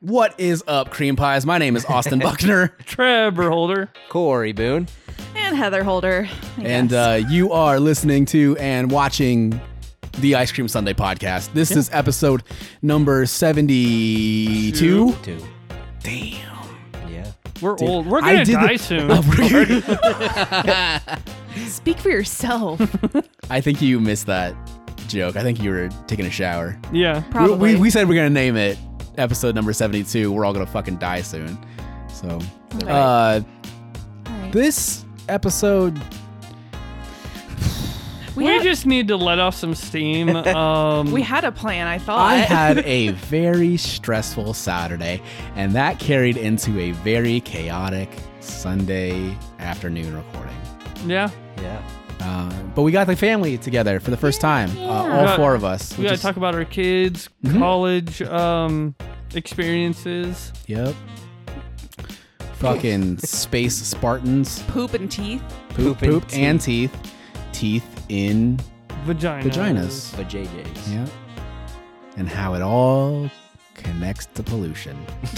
What is up, cream pies? My name is Austin Buckner, Trevor Holder. Corey Bohn. And Heather Holder. I and guess. uh, you are listening to and watching the Ice Cream Sunday podcast. This is episode number 72. Two. Damn. Yeah. We're old. We're gonna did die the- soon. speak for yourself. I think you missed that joke. I think you were taking a shower. yeah. We- Probably. We, we said we're going to name it episode number 72. We're all going to fucking die soon. So, uh, All right. this episode We, had, just need to let off some steam. Um, we had a plan, I thought. I had a very stressful Saturday, and that carried into a very chaotic Sunday afternoon recording. yeah. Yeah. Uh, but we got the family together for the first time, uh, all Yeah. four of us. We which gotta talk about our kids' Mhm. college um, experiences. Yep. Fucking space Spartans, poop and teeth. poop, Poop and poop, and teeth, teeth in Vaginas. vaginas. But JJ's. Yeah. And how it all connects to pollution.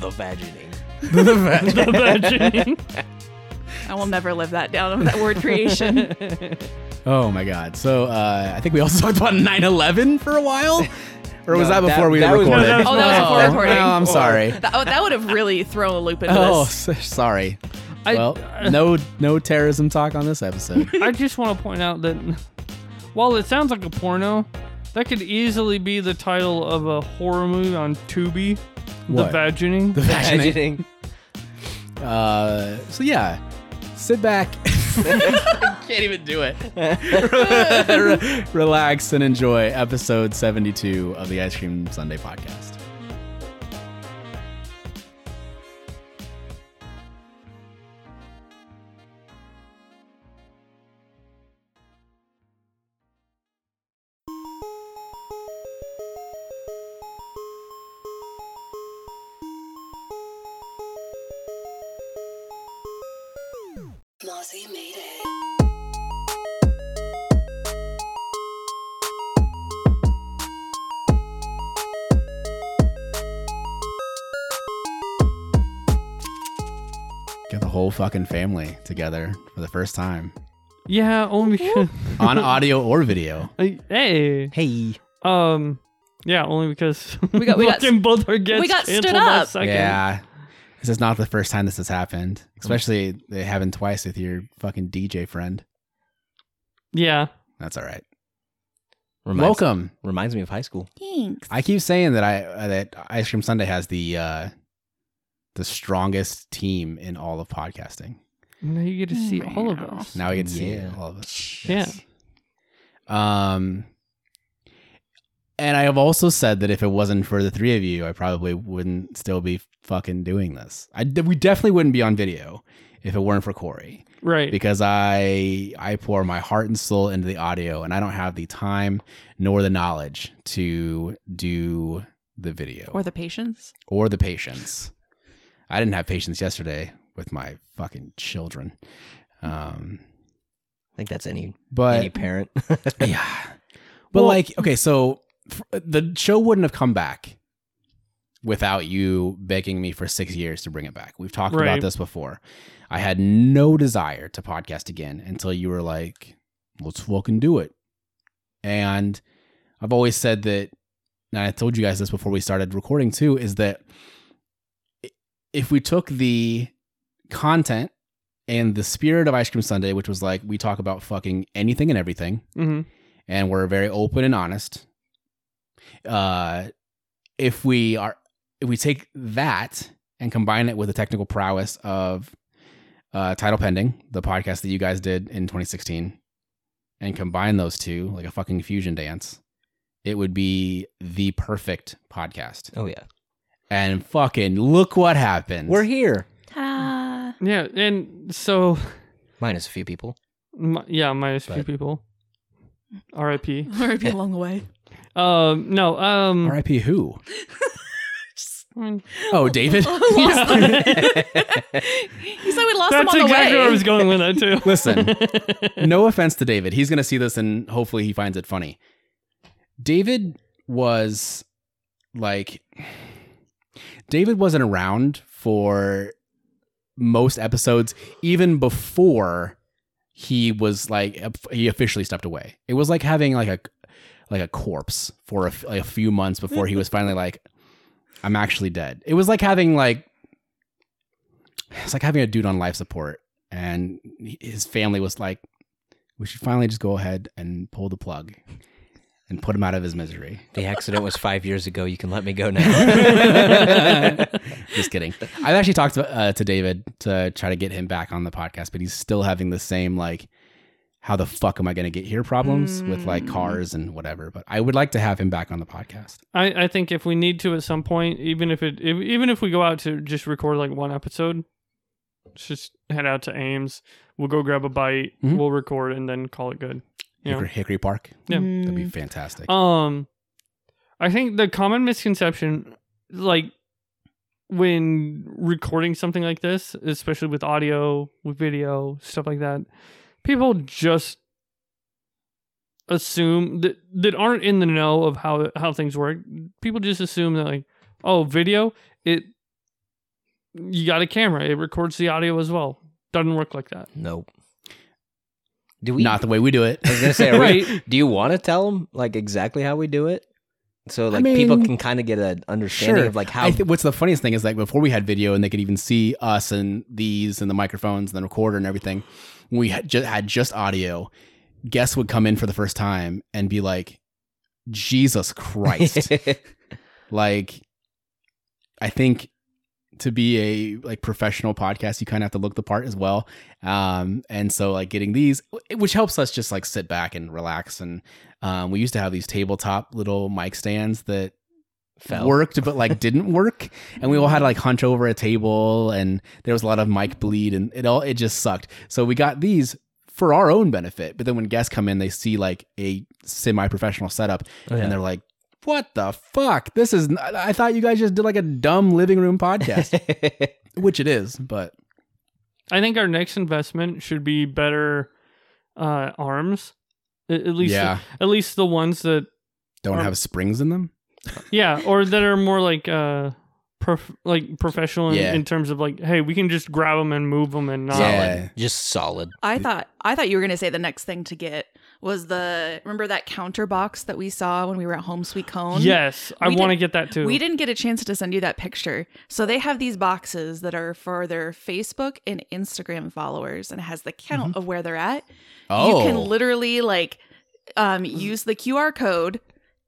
The vagining. the va- The vagining. I will never live that down of that word creation. Oh my god. So uh, I think we also talked about 9/11 for a while. Or was No, that before that- we that was- recorded? No, that was Oh, that was before Oh, recording. no, I'm sorry. that, oh, that would have really thrown a loop into Oh, this. s- sorry. I, Well, no no terrorism talk on this episode. I just want to point out that while it sounds like a porno, that could easily be the title of a horror movie on Tubi. What? The vagining. The vagining. Vagining. Uh, so yeah, sit back. Can't even do it. Relax and enjoy episode 72 of the Ice Cream Sunday podcast. Fucking family together for the first time yeah, only because. on audio or video. hey. Hey. Um. Yeah, only because we got- we got- both our guests we got stood up. Second. Yeah. This is not the first time this has happened, especially it happened twice with your fucking DJ friend. Yeah. That's all right. Reminds, Welcome. Reminds me of high school. Thanks. I keep saying that I uh, that Ice Cream Sunday has the uh the strongest team in all of podcasting. Now you get to see all of us. Now we get to see Yeah. all of us. Yeah. Um and I have also said that if it wasn't for the three of you, I probably wouldn't still be fucking doing this. I we definitely wouldn't be on video if it weren't for Corey Right. because I I pour my heart and soul into the audio and I don't have the time nor the knowledge to do the video Or the patience. or the patience. I didn't have patience yesterday with my fucking children. Um, I think that's any but any parent. yeah, but Well- like, okay, so f- the show wouldn't have come back without you begging me for six years to bring it back. We've talked about this before. I had no desire to podcast again until you were like, let's fucking do it. And I've always said that, and I told you guys this before we started recording too, is that i- if we took the content and the spirit of Ice Cream Sunday, which was like, we talk about fucking anything and everything, hmm and we're very open and honest. Uh, if we are, if we take that and combine it with the technical prowess of uh, Title Pending, the podcast that you guys did in 2016, and combine those two like a fucking fusion dance, it would be the perfect podcast. oh yeah. And fucking look what happened. We're here. Ta-da. Yeah, and so Minus a few people. mi- yeah, minus a few But- people. R.I.P. R.I.P. along the way. Um, no, um, R.I.P. Who? Oh, David. Lost them. he said we lost that's them on exactly the way. where I was going with that too. Listen, no offense to David. He's going to see this and hopefully he finds it funny. David was like David wasn't around for most episodes, even before he was like he officially stepped away. It was like having like a like a corpse for a, like a few months before he was finally like, "I'm actually dead." It was like having like it's like having a dude on life support, and his family was like, "We should finally just go ahead and pull the plug." And put him out of his misery. The accident was five years ago. You can let me go now. Just kidding. I've actually talked to, uh, to David to try to get him back on the podcast, but he's still having the same like, how the fuck am I going to get here problems with like cars and whatever. But I would like to have him back on the podcast. I, I think if we need to at some point, even if it if, even if we go out to just record like one episode, just head out to Ames. We'll go grab a bite. Mhm. We'll record and then call it good. You know? Hickory, Hickory Park. Yeah. That'd Mm. be fantastic. Um, I think the common misconception, like when recording something like this, especially with audio, with video, stuff like that, people just assume that that aren't in the know of how how things work. People just assume that like, oh, video, it you got a camera, it records the audio as well. Doesn't work like that. nope. Do we? Not the way we do it. I was gonna say, are we- Right. do you want to tell them like exactly how we do it, so I like people can kind of get an understanding Sure. of like how I think what's the funniest thing is like before we had video and they could even see us and these and the microphones and the recorder and everything. We had just had just audio, guests would come in for the first time and be like, "Jesus Christ!" like, I think to be a like professional podcast, you kind of have to look the part as well. Um, and so like getting these, which helps us just like sit back and relax. And um, we used to have these tabletop little mic stands that Fell. worked but like didn't work and we all had to like hunch over a table and there was a lot of mic bleed and it all it just sucked so we got these for our own benefit but then when guests come in they see like a semi-professional setup Oh, yeah. and they're like what the fuck this is I thought you guys just did like a dumb living room podcast which it is but I think our next investment should be better uh, arms. At, at least, yeah at least the ones that don't Or- have springs in them Yeah, or that are more like uh prof- like professional in, Yeah. in terms of like, hey, we can just grab them and move them and not. Yeah. just solid. I thought I thought you were gonna say the next thing to get was the remember that counter box that we saw when we were at Home Sweet Cone. Yes, I want to get that too. We didn't get a chance to send you that picture. So they have these boxes that are for their Facebook and Instagram followers and it has the count of where they're at. oh You can literally like um, use the QR code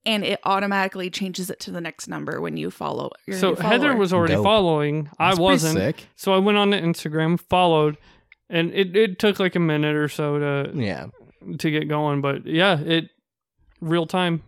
and it automatically changes it to the next number when you follow your So new Heather was already Dope. following. I That's pretty wasn't. sick So I went on to Instagram, followed, and it, it took like a minute or so to Yeah, to get going. But yeah, it real time.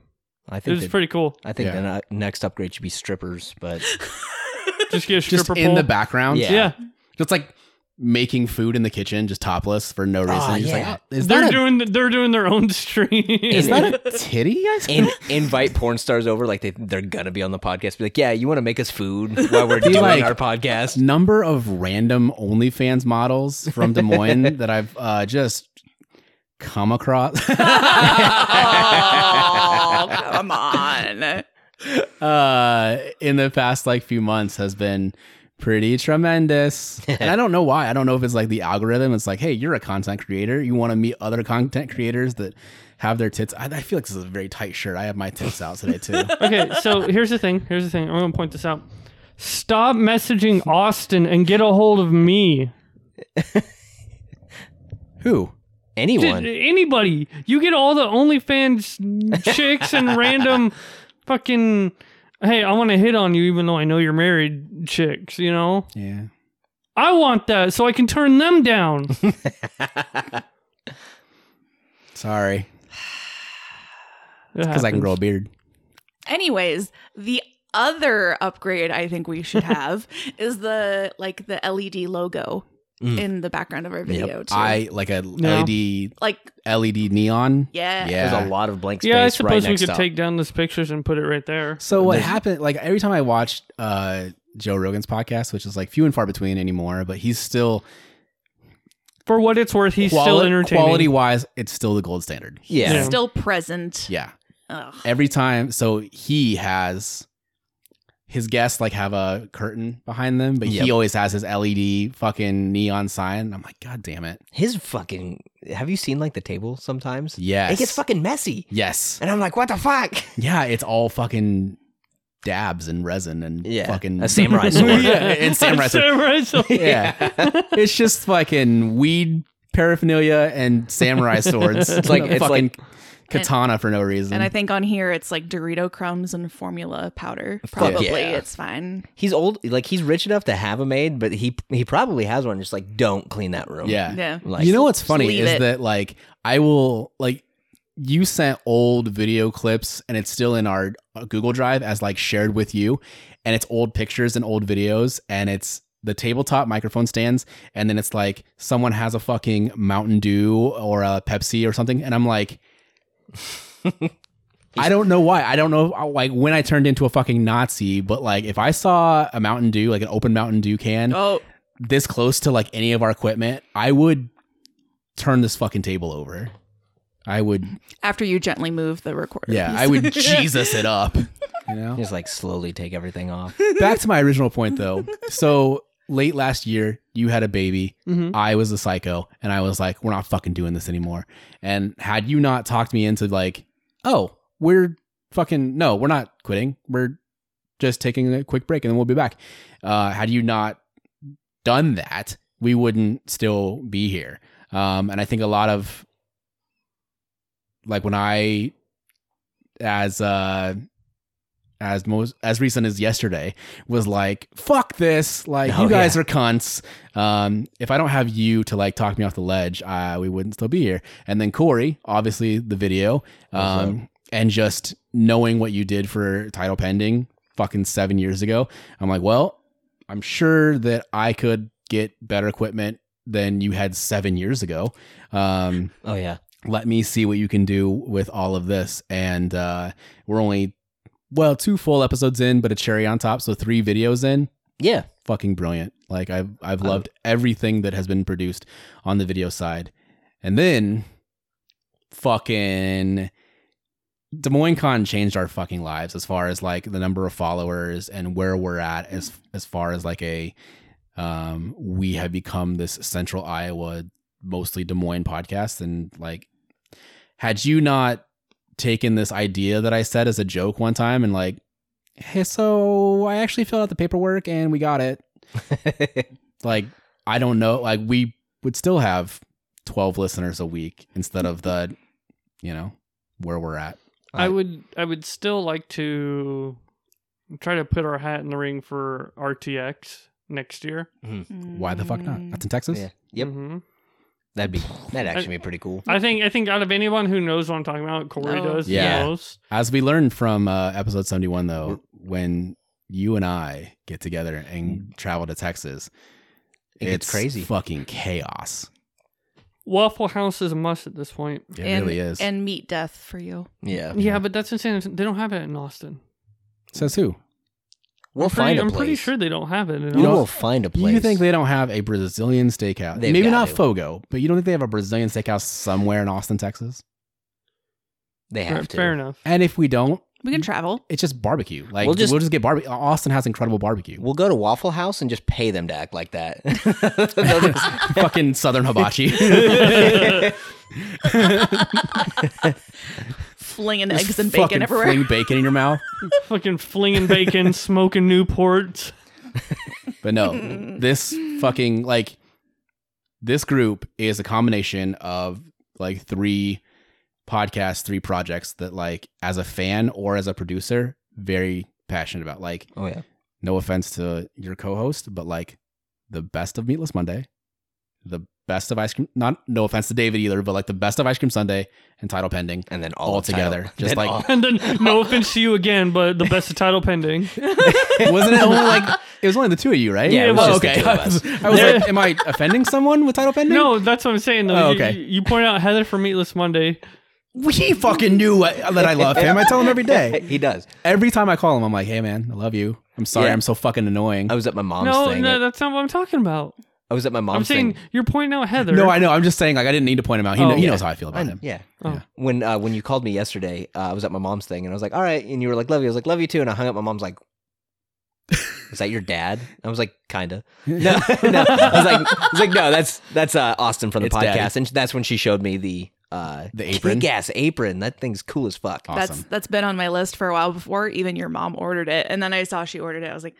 I think was that- pretty cool. I think Yeah. the ne- next upgrade should be strippers, but Just get a just stripper in the background Yeah. Yeah, just like making food in the kitchen just topless for no reason Oh, You're just yeah. like, oh, is they're that a doing they're doing their own stream. Is that a titty ice cream? in, invite porn stars over like they they're gonna be on the podcast. Be like, yeah, you want to make us food while we're doing like- our podcast. Number of random OnlyFans models from Des Moines that I've uh, just come across. oh, come on. uh, in the past like few months has been pretty tremendous. and I don't know why. I don't know if it's like the algorithm. It's like, hey, you're a content creator. You want to meet other content creators that have their tits. I, I feel like this is a very tight shirt. I have my tits out today too. okay, so here's the thing. Here's the thing. I'm gonna point this out. Stop messaging Austin and get a hold of me. Who? Anyone? Did anybody. You get all the OnlyFans chicks and random fucking. Hey, I want to hit on you, even though I know you're married. Chicks, you know. Yeah. I want that so I can turn them down. Sorry. It Because I can grow a beard. Anyways, the other upgrade I think we should have is the like the LED logo Mm. in the background of our video too. I like a No. LED like LED neon. yeah. Yeah. There's a lot of blank space Yeah, I right suppose we could to take down those pictures and put it right there. So what happened? Like every time I watched uh, Joe Rogan's podcast, which is like few and far between anymore, but he's still For what it's worth, he's still entertaining. Quality wise, it's still the gold standard. Yeah. Yeah. Still present. Yeah. Ugh. Every time, so he has his guests like have a curtain behind them, but Yep. he always has his LED fucking neon sign. I'm like, God damn it. His fucking. Have you seen like the table sometimes? Yes. It gets fucking messy. Yes. And I'm like, what the fuck? Yeah, it's all fucking dabs and resin and Yeah, fucking a samurai sword. yeah, and samurai sword. Samurai sword. Yeah. it's just fucking weed paraphernalia and samurai swords. It's like- it's fucking like- katana for no reason. And I think on here it's like Dorito crumbs and formula powder. Probably yeah. it's fine. He's old. Like he's rich enough to have a maid, but he he probably has one. Just like, don't clean that room. yeah. Yeah. Like, you know what's funny is it. that like I will like you sent old video clips and it's still in our uh, Google Drive as like shared with you and it's old pictures and old videos and it's the tabletop microphone stands and then it's like someone has a fucking Mountain Dew or a Pepsi or something and I'm like I don't know why. I don't know like when I turned into a fucking Nazi, but like if I saw a Mountain Dew, like an open Mountain Dew can, Oh, this close to like any of our equipment, I would turn this fucking table over. I would, after you gently move the recorder. yeah, piece. I would Jesus it up. You know. just like slowly take everything off. Back to my original point though. So late last year, you had a baby. Mhm. I was a psycho, and I was like, "We're not fucking doing this anymore." And had you not talked me into like, "Oh, we're fucking no, we're not quitting. We're just taking a quick break, and then we'll be back." Uh, had you not done that, we wouldn't still be here. Um, and I think a lot of like when I, as uh, as most as recent as yesterday, was like, "Fuck this! Like Oh, you guys yeah. are cunts." Um, if I don't have you to like talk me off the ledge, uh, we wouldn't still be here. And then Corey, obviously the video, um, and just knowing what you did for title pending, fucking seven years ago, I'm like, well, I'm sure that I could get better equipment than you had seven years ago. Um, Oh yeah. let me see what you can do with all of this. And uh, we're only, well, two full episodes in, but a cherry on top. So three videos in. Yeah. Fucking brilliant. Like I've I've loved everything that has been produced on the video side. And then fucking Des Moines Con changed our fucking lives as far as like the number of followers and where we're at as as far as like a um we have become this central Iowa mostly Des Moines podcast and like had you not taken this idea that I said as a joke one time and like hey so I actually filled out the paperwork and we got it like I don't know like we would still have 12 listeners a week instead of the you know where we're at I would I would still like to try to put our hat in the ring for RTX next year. why the fuck not that's in Texas yeah. Yep. Mhm. That'd be that'd actually be pretty cool. I think I think out of anyone who knows what I'm talking about, Corey No. does Yeah. the most. As we learned from uh, episode 71, though, when you and I get together and travel to Texas, It it's crazy. fucking chaos. Waffle House is a must at this point. It and, really is. And meat death for you. Yeah. Yeah, but that's insane. They don't have it in Austin. Says who? We'll I'm pretty, find a I'm place. pretty sure they don't have it. We You know- will find a place. You think they don't have a Brazilian steakhouse? They've Maybe not to. Fogo, but you don't think they have a Brazilian steakhouse somewhere in Austin, Texas? they Fair, have to. fair enough. And if we don't, We can travel. it's just barbecue. Like We'll we'll just- just, get barbecue. Austin has incredible barbecue. We'll go to Waffle House and just pay them to act like that. Just- fucking Southern hibachi. Flinging eggs and bacon fucking everywhere. Fling bacon in your mouth. Fucking flinging bacon, smoking Newports. But no, this fucking like this group is a combination of like three podcasts, three projects that like as a fan or as a producer, very passionate about. Like, oh yeah. no offense to your co-host, but like the best of Meatless Monday, the best of ice cream. Not no offense to David either, but like the best of ice cream Sunday and title pending. And then all, All of title- together, just then like- all- And then, no offense to you again, but the best of title pending. Wasn't it only like it was only the two of you, right? Yeah, it was just the okay. two of I was, us. I was like, am I offending someone with title pending? No, that's what I'm saying. Though. Oh, okay. You, you point out Heather for Meatless Monday. He fucking knew what, that I love him. I tell him every day. he does. Every time I call him, I'm like, "Hey, man, I love you. I'm sorry, Yeah. I'm so fucking annoying." I was at my mom's No, no, at- that's not what I'm talking about. I was at my mom's I'm saying thing. you're pointing out Heather. no, I know. I'm just saying, like, I didn't need to point him out. He, Oh, kn- he yeah. knows how I feel about I- him. yeah. Oh. When uh, when you called me yesterday, uh, I was at my mom's thing and I was like, "All right," and you were like, "Love you." I was like, "Love you too," and I hung up. My mom's like, is that your dad? I was like, kinda. No, no. I was like, I was like, no, that's that's uh, Austin from the It's podcast, Daddy. and that's when she showed me the uh, The apron? gas apron. That thing's cool as fuck. Awesome. That's that's been on my list for a while before even your mom ordered it. And then I saw she ordered it. I was like,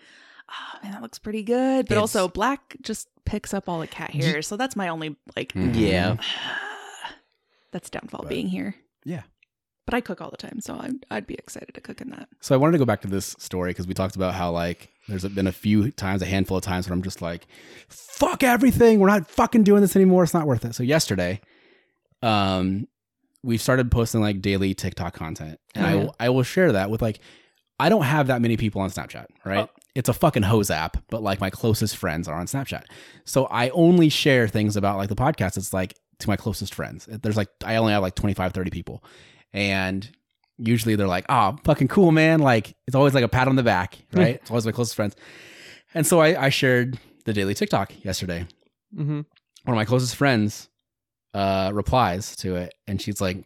oh man, that looks pretty good. But It's- also black just picks up all the cat hairs. So that's my only like Mhm. Yeah, that's downfall But- being here. Yeah. But I cook all the time, so I'd, I'd be excited to cook in that. So I wanted to go back to this story because we talked about how like there's been a few times, a handful of times where I'm just like, "Fuck everything! We're not fucking doing this anymore. It's not worth it." So yesterday, um, we started posting like daily TikTok content, and I Oh, will I will share that with like, I don't have that many people on Snapchat, right? It's a fucking hose app, but like my closest friends are on Snapchat, so I only share things about like the podcast. It's like to my closest friends. There's like I only have like 25, 30 people, and usually they're like, oh, fucking cool, man. Like it's always like a pat on the back, right? it's always my closest friends. And so I, I shared the daily TikTok yesterday. Mm-hmm. One of my closest friends uh, replies to it, and she's like,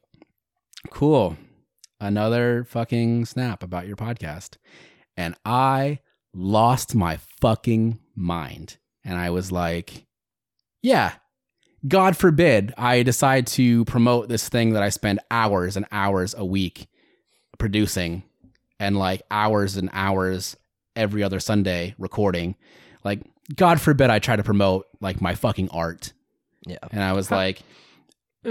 cool, another fucking snap about your podcast. And I lost my fucking mind. And I was like, yeah, God forbid I decide to promote this thing that I spend hours and hours a week producing and like hours and hours every other Sunday recording. Like, God forbid I try to promote like my fucking art. yeah. And I was like,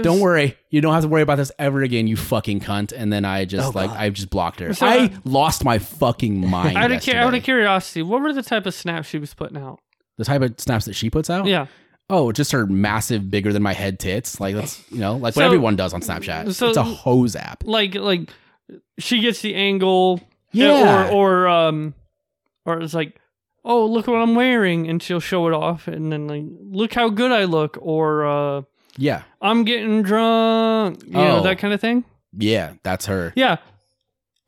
don't worry, you don't have to worry about this ever again, you fucking cunt. And then I just Oh, like God. I just blocked her. So, I uh, lost my fucking mind. Out of, cu- out of curiosity, what were the type of snaps she was putting out? the type of snaps that she puts out. Yeah. Oh, just her massive, bigger than my head tits. Like that's you know, like So- what everyone does on Snapchat. so- it's a hose app. Like like she gets the angle Yeah. or or um or it's like oh look what I'm wearing and she'll show it off and then like look how good I look or uh Yeah. I'm getting drunk you know Oh. that kind of thing. Yeah. That's her. Yeah.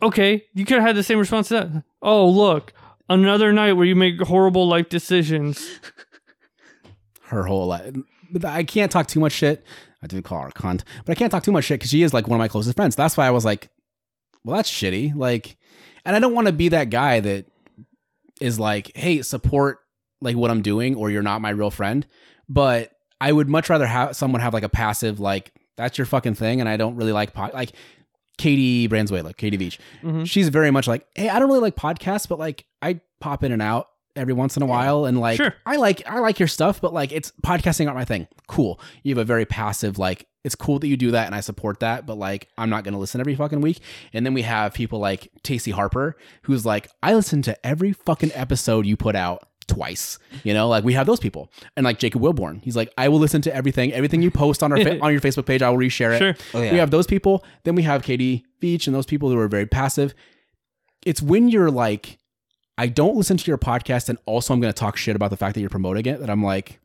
Okay, you could have had the same response to that. Oh, look, another night where you make horrible life decisions. Her whole life. But I can't talk too much shit. I didn't call her a cunt, but I can't talk too much shit because she is like one of my closest friends. That's why I was like, well, that's shitty. Like, and I don't want to be that guy that is like, hey, support like what I'm doing, or you're not my real friend. But I would much rather have someone have like a passive, like, that's your fucking thing. And I don't really like pod, like Katie Branzuela, Katie Beach. Mhm. She's very much like, hey, I don't really like podcasts, but like I pop in and out every once in a while and like Sure. I like I like your stuff, but like it's podcasting aren't my thing. Cool. You have a very passive like it's cool that you do that and I support that, but like I'm not gonna listen every fucking week. And then we have people like Tacey Harper, who's like, I listen to every fucking episode you put out twice. You know, like we have those people. And like Jacob Wilborn, he's like, I will listen to everything, everything you post on our fa- on your Facebook page, I will reshare it. Sure. Oh yeah. We have those people. Then we have Katie Beach and those people who are very passive. It's when you're like, I don't listen to your podcast and also I'm going to talk shit about the fact that you're promoting it that I'm like,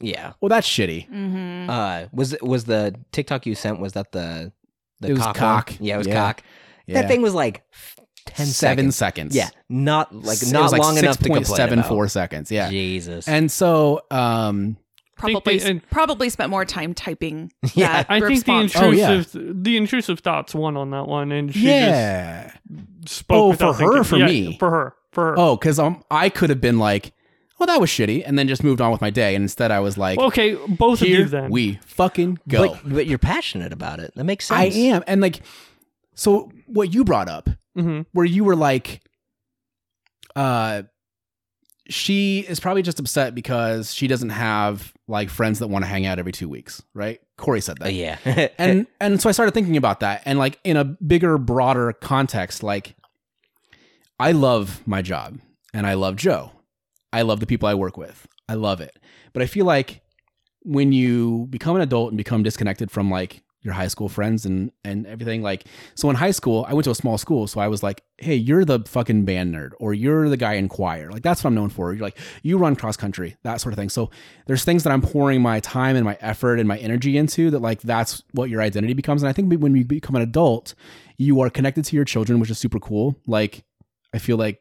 yeah. well, that's shitty. Mm-hmm. Uh, was was the TikTok you sent? Was that the the It was cock? cock. Yeah, it was Yeah. cock. Yeah. That thing was like ten Seven seconds. seconds. Yeah, not like It not was like long enough to complain 6.74 about. seconds. Yeah. Jesus. And so, um, Probably they- and- probably spent more time typing. Yeah, that I think the response. Oh, yeah. intrusive, the intrusive thoughts won on that one, and she yeah. just spoke. Oh, without for her or thinking. for Yeah, me? For her, for her. Oh, because um, I could have been like, well, that was shitty, and then just moved on with my day. And instead, I was like, okay, both of here you then. we fucking go. But, but you're passionate about it. That makes sense. I am. And like, so what you brought up, hmm where you were like, uh, she is probably just upset because she doesn't have like friends that want to hang out every two weeks, right? Corey said that. Uh, yeah. and and so I started thinking about that, and like in a bigger, broader context, like I love my job, and I love Joe. I love the people I work with. I love it, but I feel like when you become an adult and become disconnected from like your high school friends and and everything like so in high school i went to a small school so i was like hey you're the fucking band nerd or you're the guy in choir like that's what i'm known for you're like you run cross country that sort of thing so there's things that i'm pouring my time and my effort and my energy into that like that's what your identity becomes and i think when you become an adult you are connected to your children which is super cool like i feel like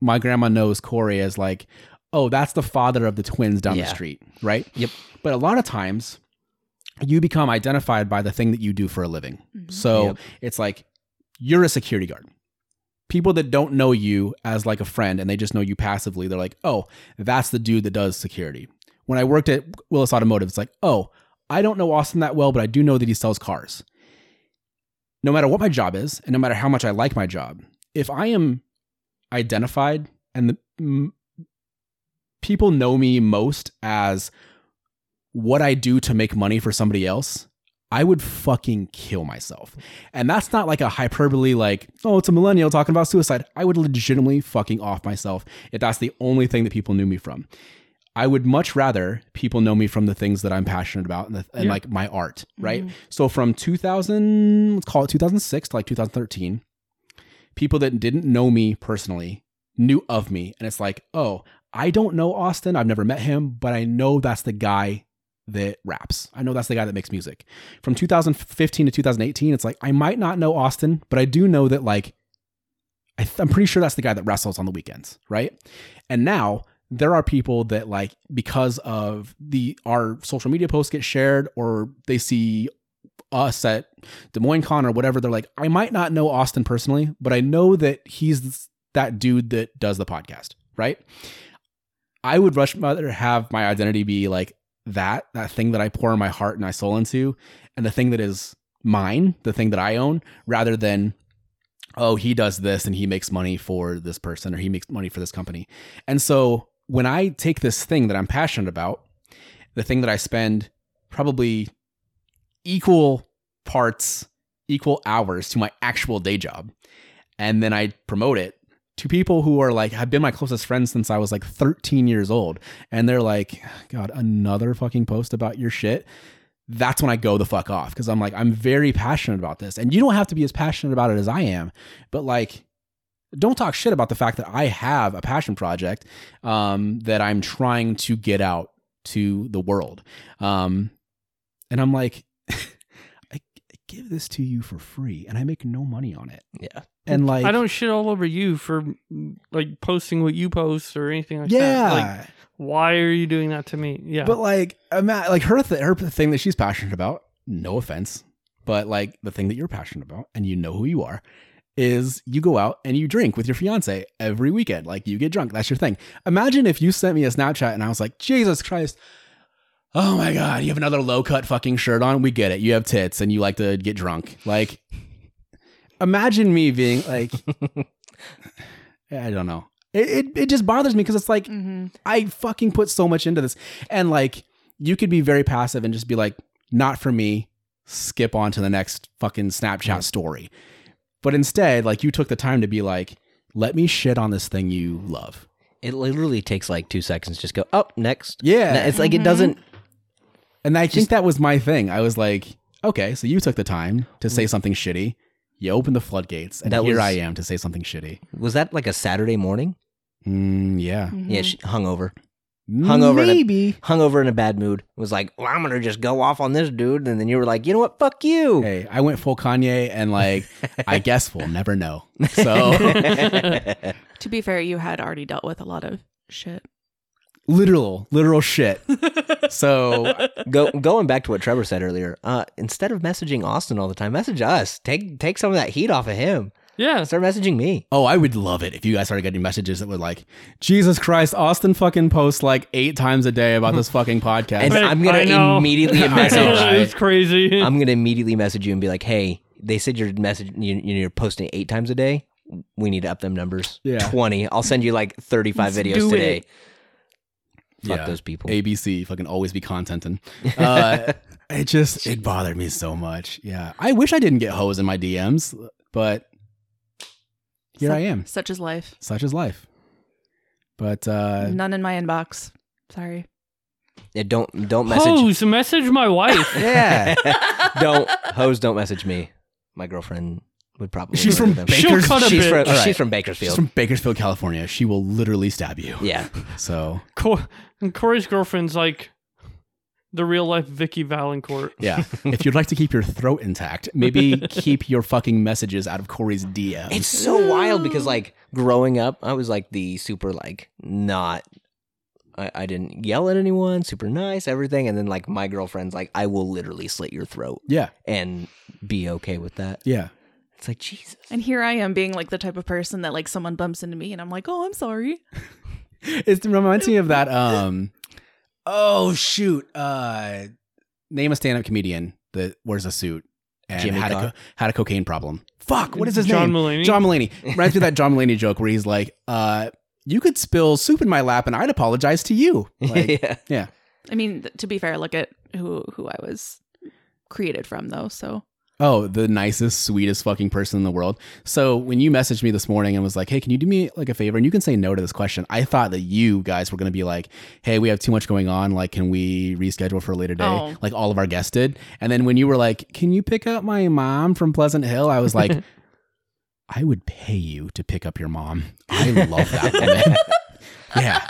my grandma knows corey as like oh that's the father of the twins down the street right Yep. but a lot of times you become identified by the thing that you do for a living. Mhm. So Yep. it's like you're a security guard. people that don't know you as like a friend and they just know you passively, they're like, oh, that's the dude that does security. When I worked at Willis Automotive, it's like, oh, I don't know Austin that well, but I do know that he sells cars. No matter what my job is, and no matter how much I like my job, if I am identified and the m- people know me most as what I do to make money for somebody else, I would fucking kill myself. And that's not like a hyperbole, like, oh, it's a millennial talking about suicide. I would legitimately fucking off myself if that's the only thing that people knew me from. I would much rather people know me from the things that I'm passionate about and, the, and Yeah. like my art, right? Mm-hmm. So from 2000, let's call it 2006 to like 2013, people that didn't know me personally knew of me. And it's like, oh, I don't know Austin. I've never met him, but I know that's the guy that raps. I know that's the guy that makes music. From 2015 to 2018, it's like, I might not know Austin, but I do know that, like, I I'm pretty sure that's the guy that wrestles on the weekends, right? And now there are people that, like, because of the our social media posts get shared or they see us at Des Moines Con or whatever, they're like, I might not know Austin personally, but I know that he's that dude that does the podcast, right? I would much rather have my identity be like that, that thing that I pour my heart and my soul into, and the thing that is mine, the thing that I own, rather than, oh, he does this and he makes money for this person or he makes money for this company. And so when I take this thing that I'm passionate about, the thing that I spend probably equal parts, equal hours to my actual day job, and then I promote it to people who are like have been my closest friends since I was like 13 years old and they're like god another fucking post about your shit that's when I go the fuck off cuz I'm like I'm very passionate about this and you don't have to be as passionate about it as I am but like don't talk shit about the fact that I have a passion project um, that I'm trying to get out to the world um, and I'm like I, I give this to you for free and I make no money on it Yeah. And like I don't shit all over you for like posting what you post or anything like yeah that. Like, why are you doing that to me? Yeah. But like, ima- like her, th- her thing that she's passionate about. No offense, but like the thing that you're passionate about, and you know who you are, is you go out and you drink with your fiance every weekend. Like you get drunk. That's your thing. Imagine if you sent me a Snapchat and I was like, Jesus Christ. Oh my God, you have another low cut fucking shirt on. We get it. You have tits and you like to get drunk. Like, imagine me being like, I don't know. It, it, it just bothers me because it's like, Mm-hmm. I fucking put so much into this. And like, you could be very passive and just be like, not for me, skip on to the next fucking Snapchat story. But instead, like, you took the time to be like, let me shit on this thing you love. It literally takes like two seconds. Just go up next. Yeah. No, It's like it Mhm. doesn't. And I think that was my thing. I was like, okay, so you took the time to say something shitty. You opened the floodgates, and That here was- I am to say something shitty. Was that like a Saturday morning? Mm, yeah. Yeah, she hung over. Hungover in a- Maybe. Hung over in a bad mood. Was like, well, I'm gonna just go off on this dude, and then you were like, you know what? Fuck you. Hey, I went full Kanye, and like, I guess we'll never know. So. To be fair, you had already dealt with a lot of shit. Literal literal shit so Go going back to what Trevor said earlier. Uh, instead of messaging Austin all the time, message us. Take take some of that heat off of him. yeah. Start messaging me. oh i would love it if you guys started getting messages that were like jesus christ austin fucking posts like eight times a day about this fucking podcast And Wait, I'm gonna immediately message. right? It's crazy. I'm gonna immediately message you and be like, hey, they said your message you, you're posting eight times a day. We need to up them numbers. Yeah. twenty. I'll send you like 35 Let's videos do today. it. Fuck Yeah. those people. abc fucking always be contenting uh it just it bothered me so much yeah i wish i didn't get hoes in my dms but here Such- i am Such is life. such is life but uh None in my inbox. Sorry. Yeah, don't don't message. Hose, message my wife. yeah don't hoes. Don't message me. My girlfriend would probably. she's from them. She'll Bakers- cut a she's bit. from All right. she's from she's Bakersfield. from bakersfield california she will literally stab you yeah, so Cor- and Corey's girlfriend's like the real life Vicky Valancourt. Yeah. if you'd like to keep your throat intact, maybe keep your fucking messages out of Corey's DM. it's so wild because like growing up, I was like the super like not. I, I didn't yell at anyone, super nice, everything, and then like my girlfriend's like, I will literally slit your throat yeah. and be okay with that. Yeah. It's like Jesus. And here I am being like the type of person that like someone bumps into me and I'm like, oh, I'm sorry. it reminds me of that. Um, oh shoot, uh, name a stand-up comedian that wears a suit and Jimmy had a, co- had a cocaine problem. Fuck, what is his name? John name? Mulaney? John Mulaney. Reminds me of that John Mulaney joke where he's like, uh, "You could spill soup in my lap, and I'd apologize to you." Like, yeah. yeah. I mean, th- to be fair, look at who who I was created from though. So Oh, the nicest, sweetest fucking person in the world. So when you messaged me this morning and was like, "Hey, can you do me like a favor?" and you can say no to this question, I thought that you guys were going to be like, "Hey, we have too much going on. Like, can we reschedule for a later day?" Oh. Like all of our guests did. And then when you were like, "Can you pick up my mom from Pleasant Hill?" I was like, "I would pay you to pick up your mom. I love that woman. yeah,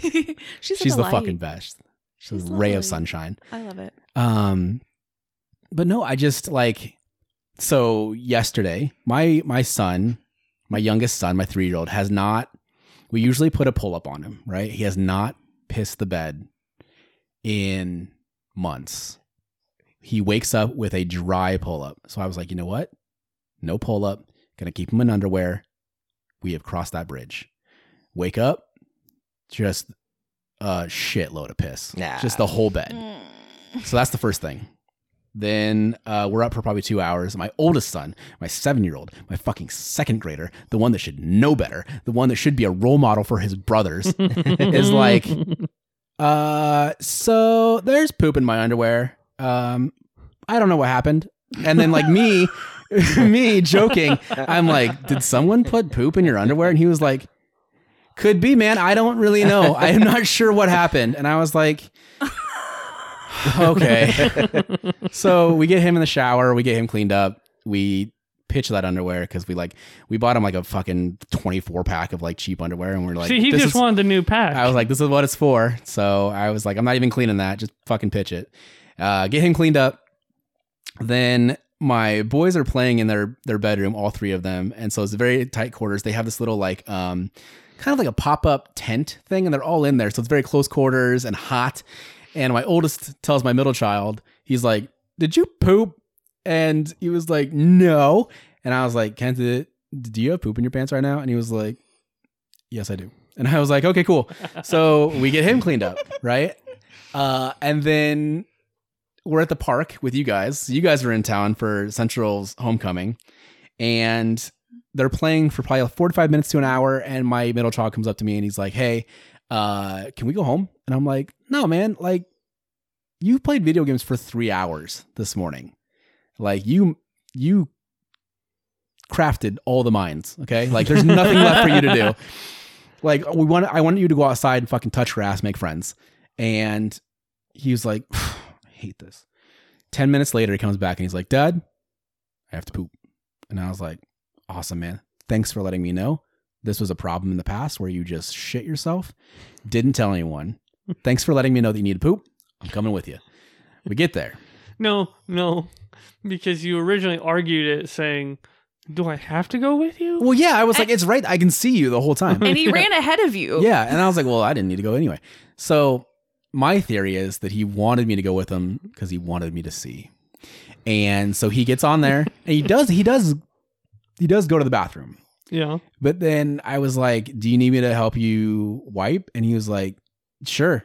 she's she's the delight. fucking best. She's She's a ray of sunshine." I love it. Um, but no, I just like so yesterday, my my son, my youngest son, my three year old, has not. We usually put a pull up on him, right? He has not pissed the bed in months. He wakes up with a dry pull up. So I was like, you know what? No pull up. Gonna keep him in underwear. We have crossed that bridge. Wake up, just a shitload of piss. Nah. Just the whole bed. Mm. So that's the first thing. Then uh, we're up for probably two hours. My oldest son, my seven year old, my fucking second grader, the one that should know better, the one that should be a role model for his brothers, is like, uh, so there's poop in my underwear. Um, I don't know what happened. And then like me, me joking, I'm like, did someone put poop in your underwear? And he was like, could be, man. I don't really know. I'm not sure what happened. And I was like, okay. so we get him in the shower. We get him cleaned up. We pitch that underwear because we like we bought him like a fucking 24 pack of like cheap underwear, and we're like, See, he this just is- wanted the new pack. I was like, this is what it's for. So I was like, I'm not even cleaning that. Just fucking pitch it. Uh, get him cleaned up. Then my boys are playing in their their bedroom, all three of them, and so it's very tight quarters. They have this little like um kind of like a pop up tent thing, and they're all in there, so it's very close quarters and hot. And my oldest tells my middle child, he's like, "Did you poop?" And he was like, "No." And I was like, "Kent, do you have poop in your pants right now?" And he was like, "Yes, I do." And I was like, "Okay, cool." So we get him cleaned up, right? Uh, and then we're at the park with you guys. You guys are in town for Central's homecoming, and they're playing for probably 45 minutes to an hour. And my middle child comes up to me and he's like, "Hey, uh, can we go home?" And I'm like, "No, man. Like, you played video games for three hours this morning. Like, you you crafted all the mines. Okay, like, there's nothing left for you to do." Like we want, I wanted you to go outside and fucking touch her ass, make friends. And he was like, I hate this. 10 minutes later, he comes back and he's like, Dad, I have to poop. And I was like, Awesome, man. Thanks for letting me know. This was a problem in the past where you just shit yourself. Didn't tell anyone. Thanks for letting me know that you need to poop. I'm coming with you. We get there. no, no, because you originally argued it saying, "Do I have to go with you?" Well, yeah, I was like, It's right. I can see you the whole time. And he ran ahead of you. Yeah. And I was like, Well, I didn't need to go anyway. So my theory is that he wanted me to go with him because he wanted me to see. And so he gets on there and he does, he does, he does go to the bathroom. Yeah. But then I was like, Do you need me to help you wipe? And he was like, Sure.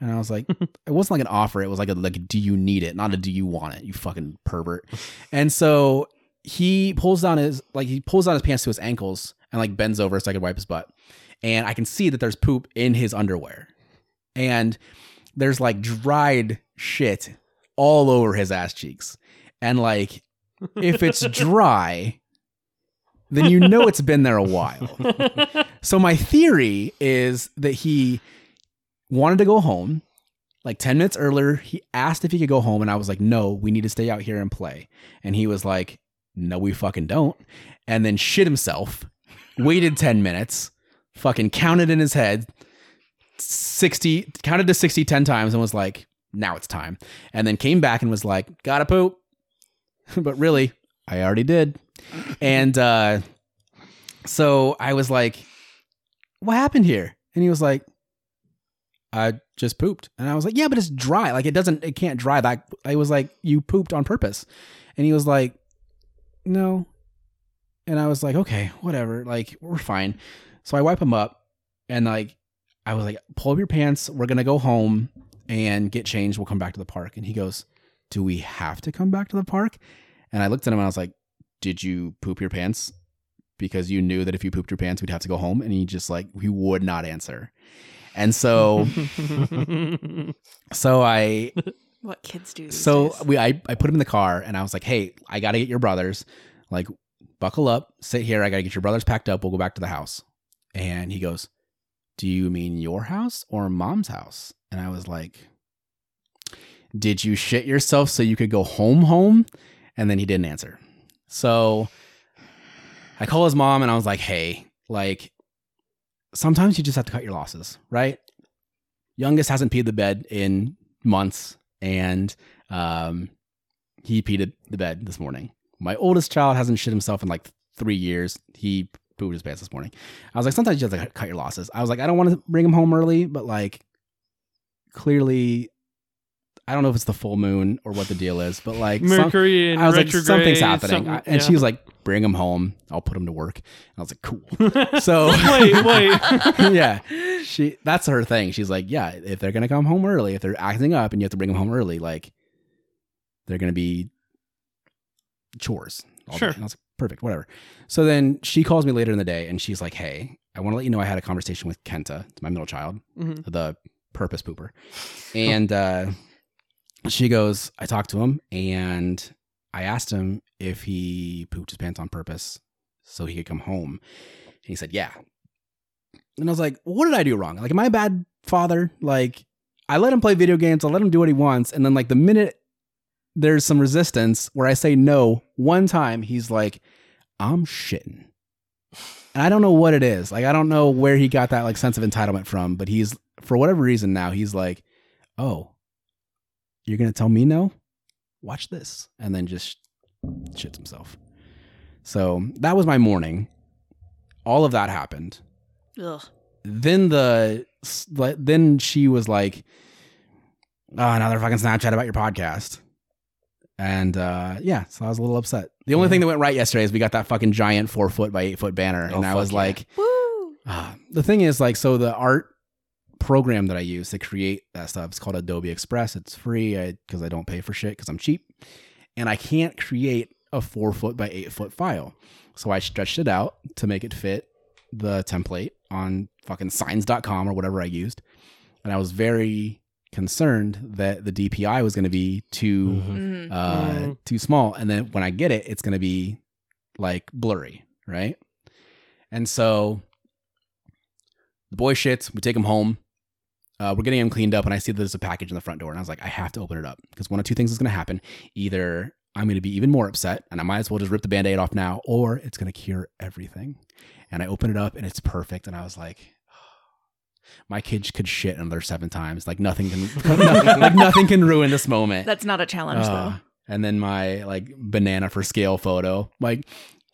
And I was like, It wasn't like an offer. It was like a like, do you need it? Not a do you want it, you fucking pervert. And so he pulls down his like he pulls down his pants to his ankles and like bends over so I could wipe his butt. And I can see that there's poop in his underwear. And there's like dried shit all over his ass cheeks. And like if it's dry, then you know it's been there a while. So my theory is that he wanted to go home. Like 10 minutes earlier, he asked if he could go home and I was like, "No, we need to stay out here and play." And he was like, "No, we fucking don't." And then shit himself. Waited 10 minutes, fucking counted in his head 60 counted to 60 10 times and was like, "Now it's time." And then came back and was like, "Got to poop." but really, I already did. And uh so I was like, what happened here? And he was like, I just pooped. And I was like, yeah, but it's dry. Like it doesn't, it can't dry. That I was like, you pooped on purpose. And he was like, no, And I was like, okay, whatever. Like, we're fine. So I wipe him up and like, I was like, pull up your pants. We're going to go home and get changed. We'll come back to the park. And he goes, do we have to come back to the park? And I looked at him and I was like, did you poop your pants? Because you knew that if you pooped your pants, we'd have to go home. And he just like, he would not answer. And so, so I, What kids do. these so days. we, I, I put him in the car and I was like, hey, I got to get your brothers. Like, buckle up, sit here. I got to get your brothers packed up. We'll go back to the house. And he goes, do you mean your house or mom's house? And I was like, did you shit yourself so you could go home home? And then he didn't answer. So I call his mom and I was like, hey, like, sometimes you just have to cut your losses, right? Youngest hasn't peed the bed in months, and um, he peed the bed this morning. My oldest child hasn't shit himself in like three years. He pooped his pants this morning. I was like, sometimes you just have to cut your losses. I was like, I don't want to bring him home early, but like, clearly, I don't know if it's the full moon or what the deal is, but like, some- Mercury and I was like, something's happening. something- I- and yeah. she was like, bring him home. I'll put him to work. And I was like, cool. So wait, wait. yeah, she that's her thing. She's like, yeah, if they're gonna come home early, if they're acting up, and you have to bring them home early, like they're gonna be chores. all Sure. day. And I was like, perfect, whatever. So then she calls me later in the day, and she's like, hey, I want to let you know I had a conversation with Kenta, my middle child, Mhm. the purpose pooper, and uh, she goes, I talked to him, and I asked him if he pooped his pants on purpose so he could come home. And he said, yeah. And I was like, what did I do wrong? Like, am I a bad father? Like, I let him play video games. I let him do what he wants. And then, like, the minute there's some resistance where I say no one time, he's like, I'm shitting. And I don't know what it is. Like, I don't know where he got that, like, sense of entitlement from, but he's, for whatever reason now, he's like, oh, you're going to tell me no? Watch this. And then just shits himself. So that was my morning. All of that happened Ugh. then the then she was like, "Oh, another fucking Snapchat about your podcast," and uh, yeah, so I was a little upset. The only thing that went right yesterday is we got that fucking giant four foot by eight foot banner, Oh, and I was yeah. like, Woo. ah. the thing is like, so the art program that I use to create that stuff it's called Adobe Express. It's free because I, don't pay for shit because I'm cheap, and I can't create a four foot by eight foot file. So I stretched it out to make it fit the template on fucking signs.com or whatever I used. And I was very concerned that the DPI was going to be too Mhm. Mhm. uh Mm. too small and then when I get it it's going to be like blurry, right? And so the boy shits, we take him home. Uh, we're getting him cleaned up, and I see that there's a package in the front door, and I was like, I have to open it up because one of two things is going to happen: either I'm going to be even more upset, and I might as well just rip the band-aid off now, or it's going to cure everything. And I open it up, and it's perfect, and I was like, my kids could shit another seven times. Like nothing can, like nothing can ruin this moment. That's not a challenge, Uh, though. and then my like banana for scale photo, like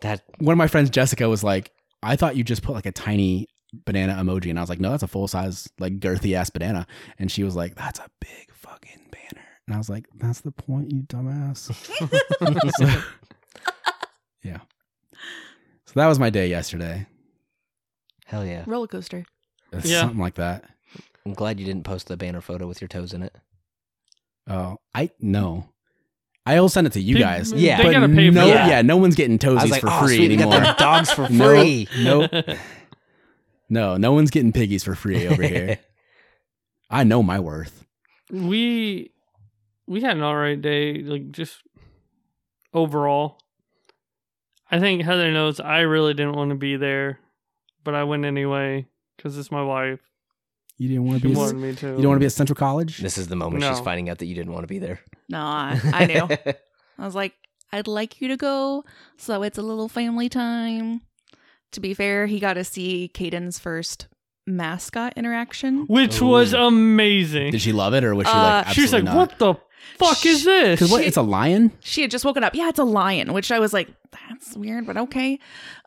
That one of my friends, Jessica, was like, I thought you just put like a tiny banana emoji. And I was like, no, that's a full size, like girthy ass banana. And she was like, that's a big fucking banner. And I was like, that's the point, you dumbass. So- yeah. So that was my day yesterday. hell yeah. Roller coaster. It's Yeah. Something like that. I'm glad you didn't post the banner photo with your toes in it. Oh, I no. I'll send it to you Pe- guys. Yeah. they but gotta pay for no, that. yeah, no one's getting toesies like, for oh, free sweet, we got anymore. dogs for No. free. Nope. No, no one's getting piggies for free over here. I know my worth. we we had an alright day, like just overall. I think Heather knows I really didn't want to be there, but I went anyway because it's my wife. You didn't want She to be. wanted me to. You don't want to be at Central College. This is the moment she's finding out that you didn't want to be there. No, I, I knew. I was like, I'd like you to go, so it's a little family time. To be fair, he got to see Caden's first mascot interaction. which was amazing. Did she love it or was she Uh, like? She was like, absolutely "What the fuck is this?" Because what? It's a lion. She had just woken up. Yeah, it's a lion, which I was like, that's weird, but okay.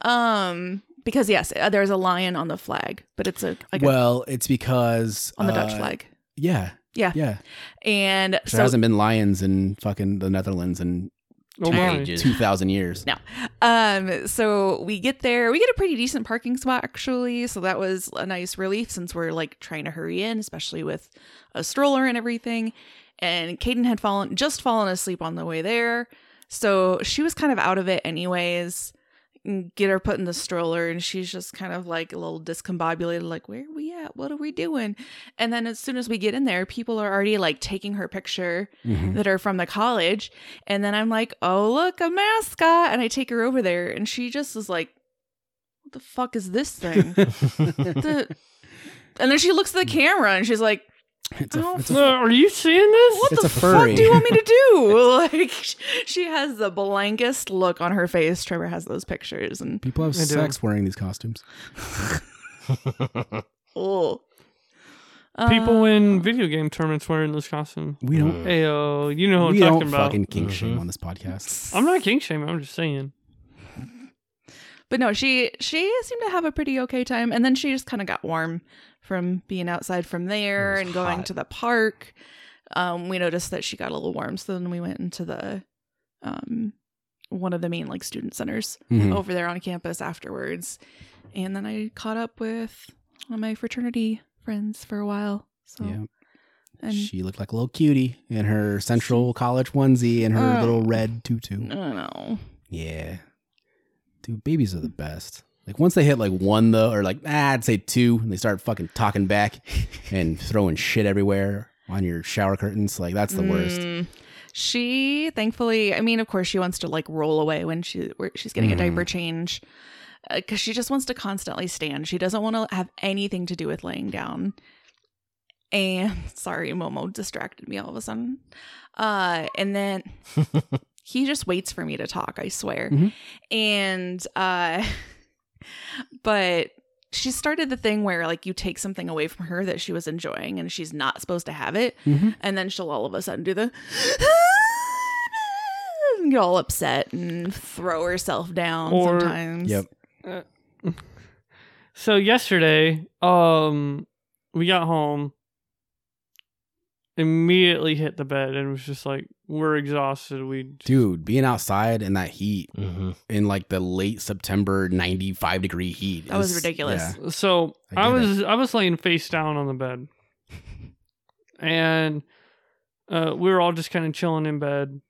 Um, because yes, uh, there's a lion on the flag, but it's a like a, well, it's because on the Dutch uh, flag. Yeah, Yeah, yeah. and There hasn't been lions in fucking the Netherlands in oh my. Ages. two thousand years. No. Um, so we get there. We get a pretty decent parking spot actually. So that was a nice relief since we're like trying to hurry in, especially with a stroller and everything. And Kaden had fallen just fallen asleep on the way there. So she was kind of out of it anyways. Get her put in the stroller and she's just kind of like a little discombobulated, like, where are we at? What are we doing? And then as soon as we get in there, people are already like taking her picture Mhm. that are from the college. And then I'm like, oh, look, a mascot. And I take her over there and she just is like, what the fuck is this thing? The- and then she looks at the camera and she's like, It's a, Oh, it's Uh, a, are you seeing this? what It's the a furry. fuck do you want me to do? Like, she has the blankest look on her face. Trevor has those pictures and, people have I do. sex wearing these costumes. oh. People Uh, in video game tournaments wearing this costume. We don't. Ayo, you know what we I'm don't talking about. fucking kink shame Mhm. on this podcast. I'm not king shaming. I'm just saying. But no, she she seemed to have a pretty okay time, and then she just kind of got warm from being outside from there and going hot. to the park. Um, we noticed that she got a little warm, so then we went into the um one of the main like student centers Mhm. over there on campus afterwards, and then I caught up with one of my fraternity friends for a while. So Yeah. and she looked like a little cutie in her Central College onesie and her Oh. little red tutu. I don't know. Yeah. Dude, babies are the best. Like once they hit like one though, or like ah, I'd say two, and they start fucking talking back and throwing shit everywhere on your shower curtains. Like that's the worst. Mm, She thankfully, I mean, of course, she wants to like roll away when she where she's getting Mhm. a diaper change because she just wants to constantly stand. She doesn't want to have anything to do with laying down. And sorry, Momo distracted me all of a sudden. Uh, and then he just waits for me to talk. I swear. Mhm. And uh, but she started the thing where like you take something away from her that she was enjoying and she's not supposed to have it Mhm. and then she'll all of a sudden do the and get all upset and throw herself down Or- sometimes. Yep. So yesterday, um, we got home, immediately hit the bed, and was just like, we're exhausted. We just- Dude, being outside in that heat hmm in like the late September 95 degree heat. That was ridiculous. yeah. So I I, get was I was laying face down on the bed, and uh, we were all just kind of chilling in bed.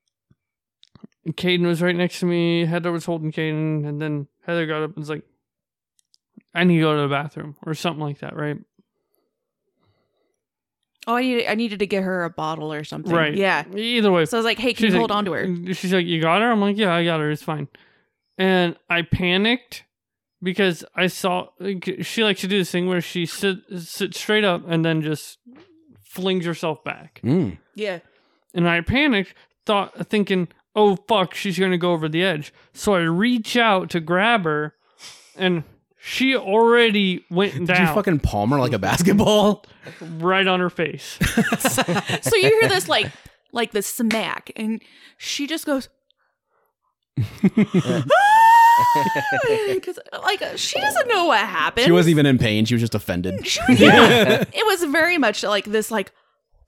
And Caden was right next to me. Heather was holding Caden, and then Heather got up and was like, "I need to go to the bathroom" or something like that, right? Oh, I needed, I needed to get her a bottle or something. Right. Yeah. Either way, So I was like, hey, can She's you hold like- on to her? She's like, "You got her?" I'm like, "Yeah, I got her. It's fine." And I panicked because I saw she likes to do this thing where she sit sits straight up and then just flings herself back. Mm. Yeah. And I panicked, thought thinking, "Oh fuck, she's gonna go over the edge." So I reach out to grab her, and she already went down. Did down you fucking palm her like a basketball? right on her face. so you hear this like like the smack and she just goes ah! because like she doesn't know what happened she wasn't even in pain. She was just offended. She- yeah it was very much like this like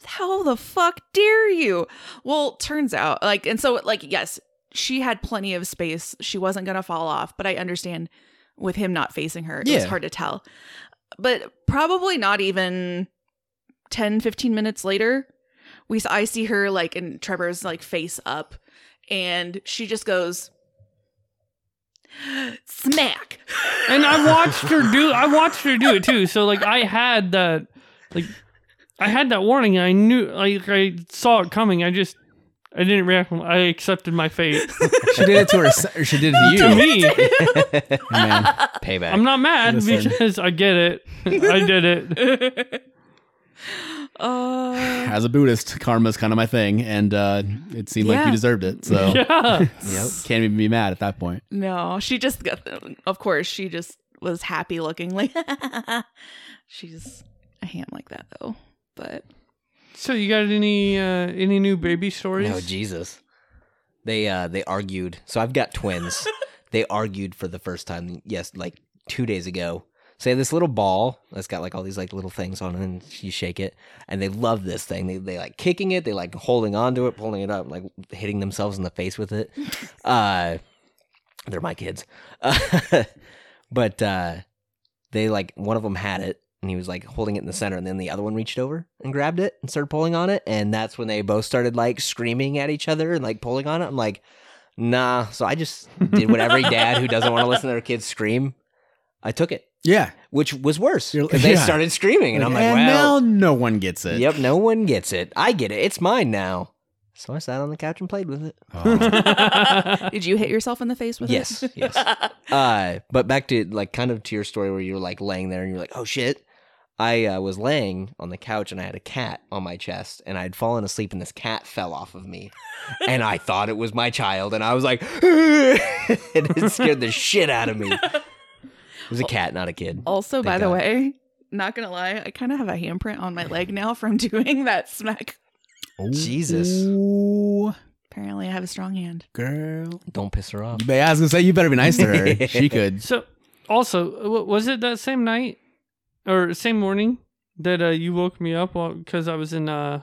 how the fuck dare you well turns out like and so like yes she had plenty of space she wasn't gonna fall off but i understand with him not facing her it was hard to tell but probably not even 10 15 minutes later we i see her like in trevor's like face up and she just goes smack and I watched her do. I watched her do it too. So like I had that, like I had that warning. I knew, like I saw it coming. I just I didn't react. I accepted my fate. She did it to her. Or she did it to you. to me, Man, Payback. I'm not mad Listen. because I get it. I did it. uh as a Buddhist, karma's kind of my thing, and uh, it seemed like you deserved it. So Yeah. Yep. can't even be mad at that point. No, she just got. Of course, she just was happy looking. Like she's a ham like that though. But So you got any uh any new baby stories? No, Jesus. They uh they argued. So I've got twins. they argued for the first time. Yes, like two days ago. So they have this little ball that's got like all these like little things on it, and you shake it, and they love this thing. They they like kicking it. They like holding onto it, pulling it up, like hitting themselves in the face with it. Uh, They're my kids. Uh, but uh, they like one of them had it and he was like holding it in the center and then the other one reached over and grabbed it and started pulling on it and that's when they both started like screaming at each other and like pulling on it. I'm like, nah. So I just did what every dad who doesn't want to listen to their kids scream. I took it, Yeah. which was worse because they yeah. started screaming and I'm like, and well, now no one gets it. yep, no one gets it. I get it. It's mine now. So I sat on the couch and played with it. Oh. Did you hit yourself in the face with Yes, it? Yes, yes. Uh, but back to like kind of to your story where you were like laying there and you're like, oh shit. I uh, was laying on the couch and I had a cat on my chest and I'd fallen asleep and this cat fell off of me. and I thought it was my child and I was like, and it scared the shit out of me. It was a cat, not a kid. Also, Thank by the God. way, not gonna lie, I kind of have a handprint on my leg now from doing that smack. Jesus. Ooh, Apparently, I have a strong hand. girl. Don't piss her off. You be- I was gonna say you better be nice to her. she could. So, also, w- was it that same night or same morning that uh, you woke me up because I was in uh,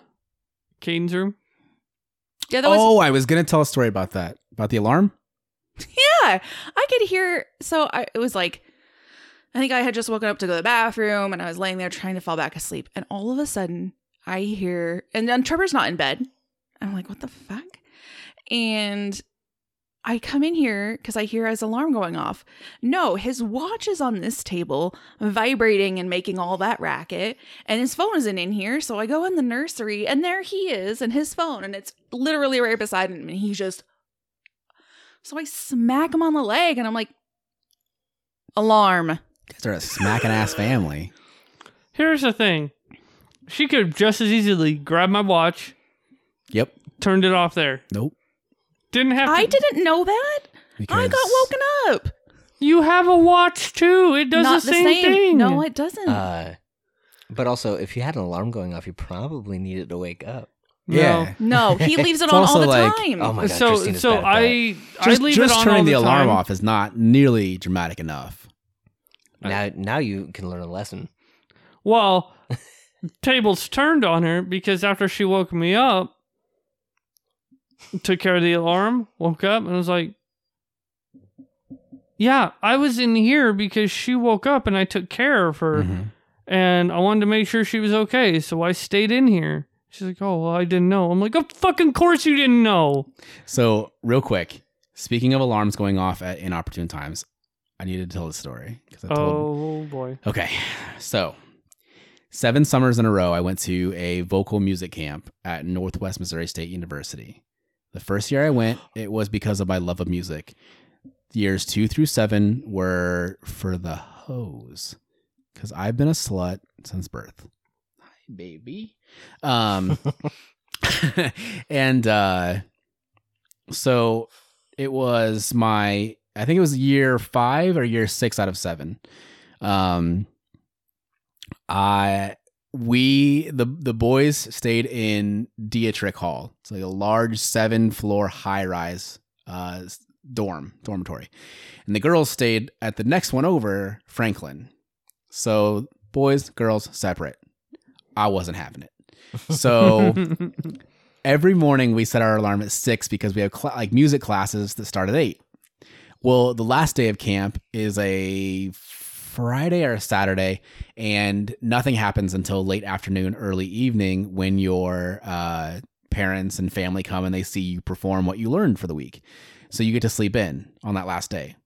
Caden's room? Yeah, that was. oh, I was gonna tell a story about that. About the alarm. Yeah, I could hear. So I, it was like, I think I had just woken up to go to the bathroom, and I was laying there trying to fall back asleep, and all of a sudden I hear, and then Trevor's not in bed. I'm like, what the fuck? And I come in here because I hear his alarm going off. No, his watch is on this table, vibrating and making all that racket, and his phone isn't in here. So I go in the nursery, and there he is, and his phone, and it's literally right beside him, and he's just. So I smack him on the leg, and I'm like, alarm. Guys are a smacking ass family. Here's the thing she could have just as easily grabbed my watch, Yep. turned it off there. Nope. Didn't have to. I didn't know that. I got woken up. You have a watch too. It does Not the same, thing. thing. No, it doesn't. Uh, but also, if you had an alarm going off, you probably needed to wake up. No. Yeah. no, he leaves it It's on all also the like- time. Oh my god, so Christina's so bad at. I Just, I leave just it on turning all the, the, alarm time. off is not nearly dramatic enough. now now you can learn a lesson. Well, tables turned on her because after she woke me up, took care of the alarm, woke up, and was like, "Yeah, I was in here because she woke up and I took care of her, Mhm. and I wanted to make sure she was okay, so I stayed in here." She's like, "Oh, well, I didn't know." I'm like, "Of fucking course you didn't know." So, real quick, speaking of alarms going off at inopportune times, I needed to tell the story. I told, Oh boy. Okay, so seven summers in a row, I went to a vocal music camp at Northwest Missouri State University. The first year I went, it was because of my love of music. Years two through seven were for the hoes, because I've been a slut since birth. Hi, baby. Um, and uh, so it was my, I think it was year five or year six out of seven. Um, I we the the boys stayed in Dieterich Hall. It's like a large seven floor high rise uh dorm dormitory, and the girls stayed at the next one over, Franklin. So boys girls separate. I wasn't having it. So every morning we set our alarm at six because we have cl- like music classes that start at eight. Well, the last day of camp is a Friday or a Saturday, and nothing happens until late afternoon, early evening when your uh, parents and family come and they see you perform what you learned for the week. So you get to sleep in on that last day.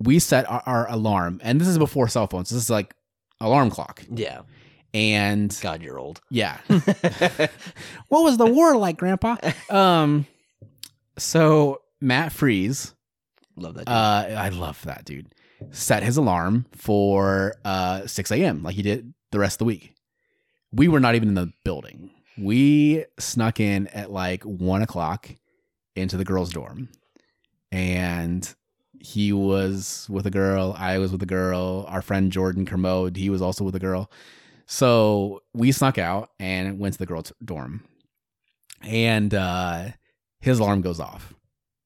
We set our, our alarm, and this is before cell phones. This is like alarm clock, Yeah. and God, you're old. yeah. what was the war like, Grandpa? Um, so Matt Freeze, Love that. uh. I love that dude. Set his alarm for uh 6 a.m. like he did the rest of the week. We were not even in the building. We snuck in at like one o'clock into the girls' dorm, and he was with a girl. I was with a girl. Our friend Jordan Kermode, he was also with a girl. So we snuck out and went to the girls' dorm, and uh, his alarm goes off,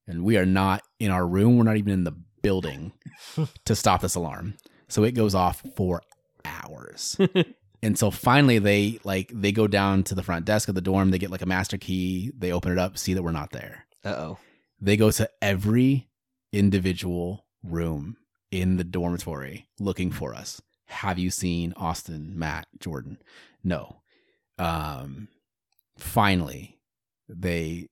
and we are not in our room. We're not even in the building to stop this alarm. So it goes off for hours. and so finally they like they go down to the front desk of the dorm, they get like a master key, they open it up, see that we're not there. Uh oh. They go to every individual room in the dormitory looking for us. Have you seen Austin, Matt, Jordan? No. Um, finally, they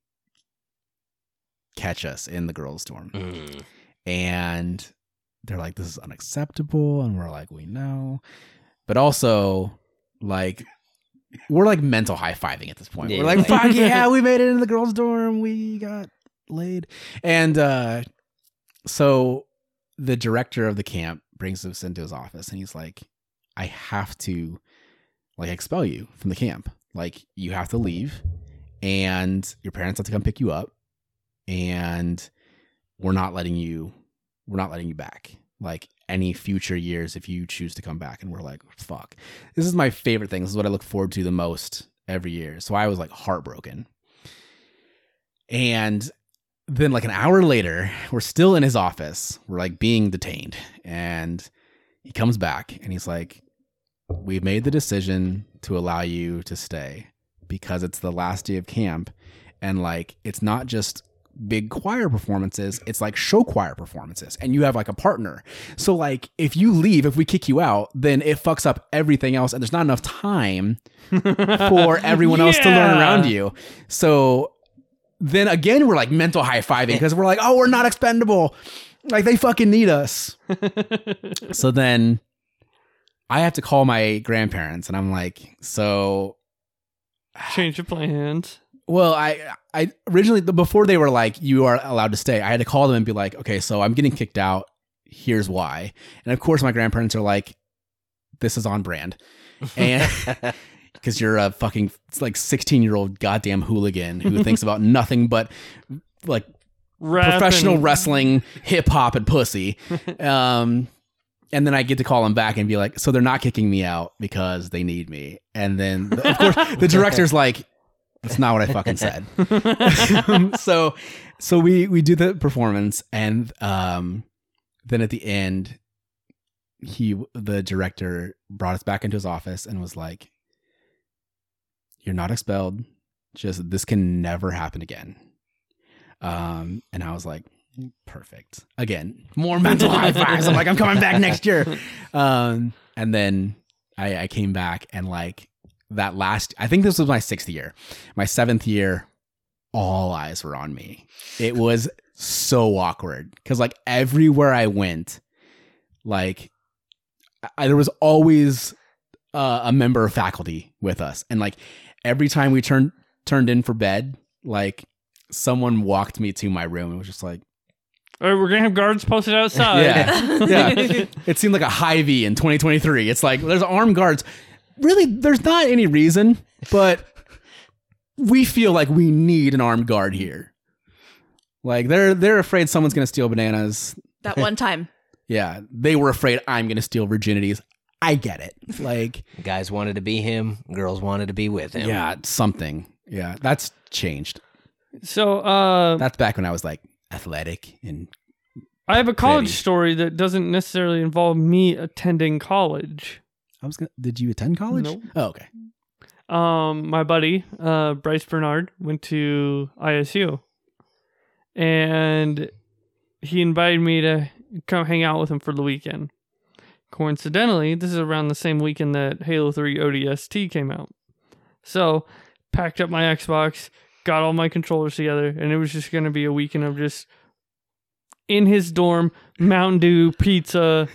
catch us in the girls' dorm Mm. And they're like this is unacceptable and we're like we know. But also like we're like mental high-fiving at this point. Yeah, we're like like- fuck yeah we made it in the girls dorm. We got laid. And uh so the director of the camp brings us into his office and he's like i have to like expel you from the camp. Like you have to leave and your parents have to come pick you up and we're not letting you we're not letting you back. Like any future years if you choose to come back and we're like fuck. This is my favorite thing. This is what i look forward to the most every year. So i was like heartbroken. And then like an hour later we're still in his office. We're like being detained. And he comes back and he's like we've made the decision to allow you to stay because it's the last day of camp. And like it's not just big choir performances it's like show choir performances and you have like a partner. So like if you leave if we kick you out then it fucks up everything else and there's not enough time for everyone else to learn around you. So then again we're like mental high-fiving because we're like oh we're not expendable. Like they fucking need us. So then i have to call my grandparents and i'm like so Change of plans. well, I I originally before they were like you are allowed to stay, I had to call them and be like, okay, so I'm getting kicked out. Here's why. And of course, my grandparents are like, this is on brand, and because you're a fucking like 16 year old goddamn hooligan who thinks about nothing but like Rap professional and- wrestling, hip hop, and pussy. Um, and then I get to call them back and be like, so they're not kicking me out because they need me. And then, of course, the director's like, that's not what I fucking said. so, so we we do the performance, and um, then at the end, he the director brought us back into his office and was like, "You're not expelled. Just this can never happen again." Um, and I was like, perfect. Again, more mental high fives. I'm like, I'm coming back next year. Um, and then I, I came back and like that last, I think this was my sixth year, my seventh year, all eyes were on me. It was so awkward because like everywhere I went, like I, there was always uh, a member of faculty with us, and like every time we turned turned in for bed, like someone walked me to my room and was just like, All right, we're gonna have guards posted outside. Yeah. yeah. It seemed like a high V in 2023. It's like there's armed guards. Really, there's not any reason, but we feel like we need an armed guard here. Like they're they're afraid someone's gonna steal bananas. that one time. Yeah, they were afraid I'm gonna steal virginities. I get it. Like, Guys wanted to be him. Girls wanted to be with him. yeah, something. Yeah, that's changed. So, uh, That's back when I was like athletic and I have a college Pretty. story that doesn't necessarily involve me attending college. I was gonna. Did you attend college? Nope. Oh, okay. Um, my buddy, uh, Bryce Bernard, went to ISU, and he invited me to come hang out with him for the weekend. Coincidentally, this is around the same weekend that Halo 3 ODST came out. So, packed up my Xbox, got all my controllers together, and it was just going to be a weekend of just in his dorm, Mountain Dew, pizza,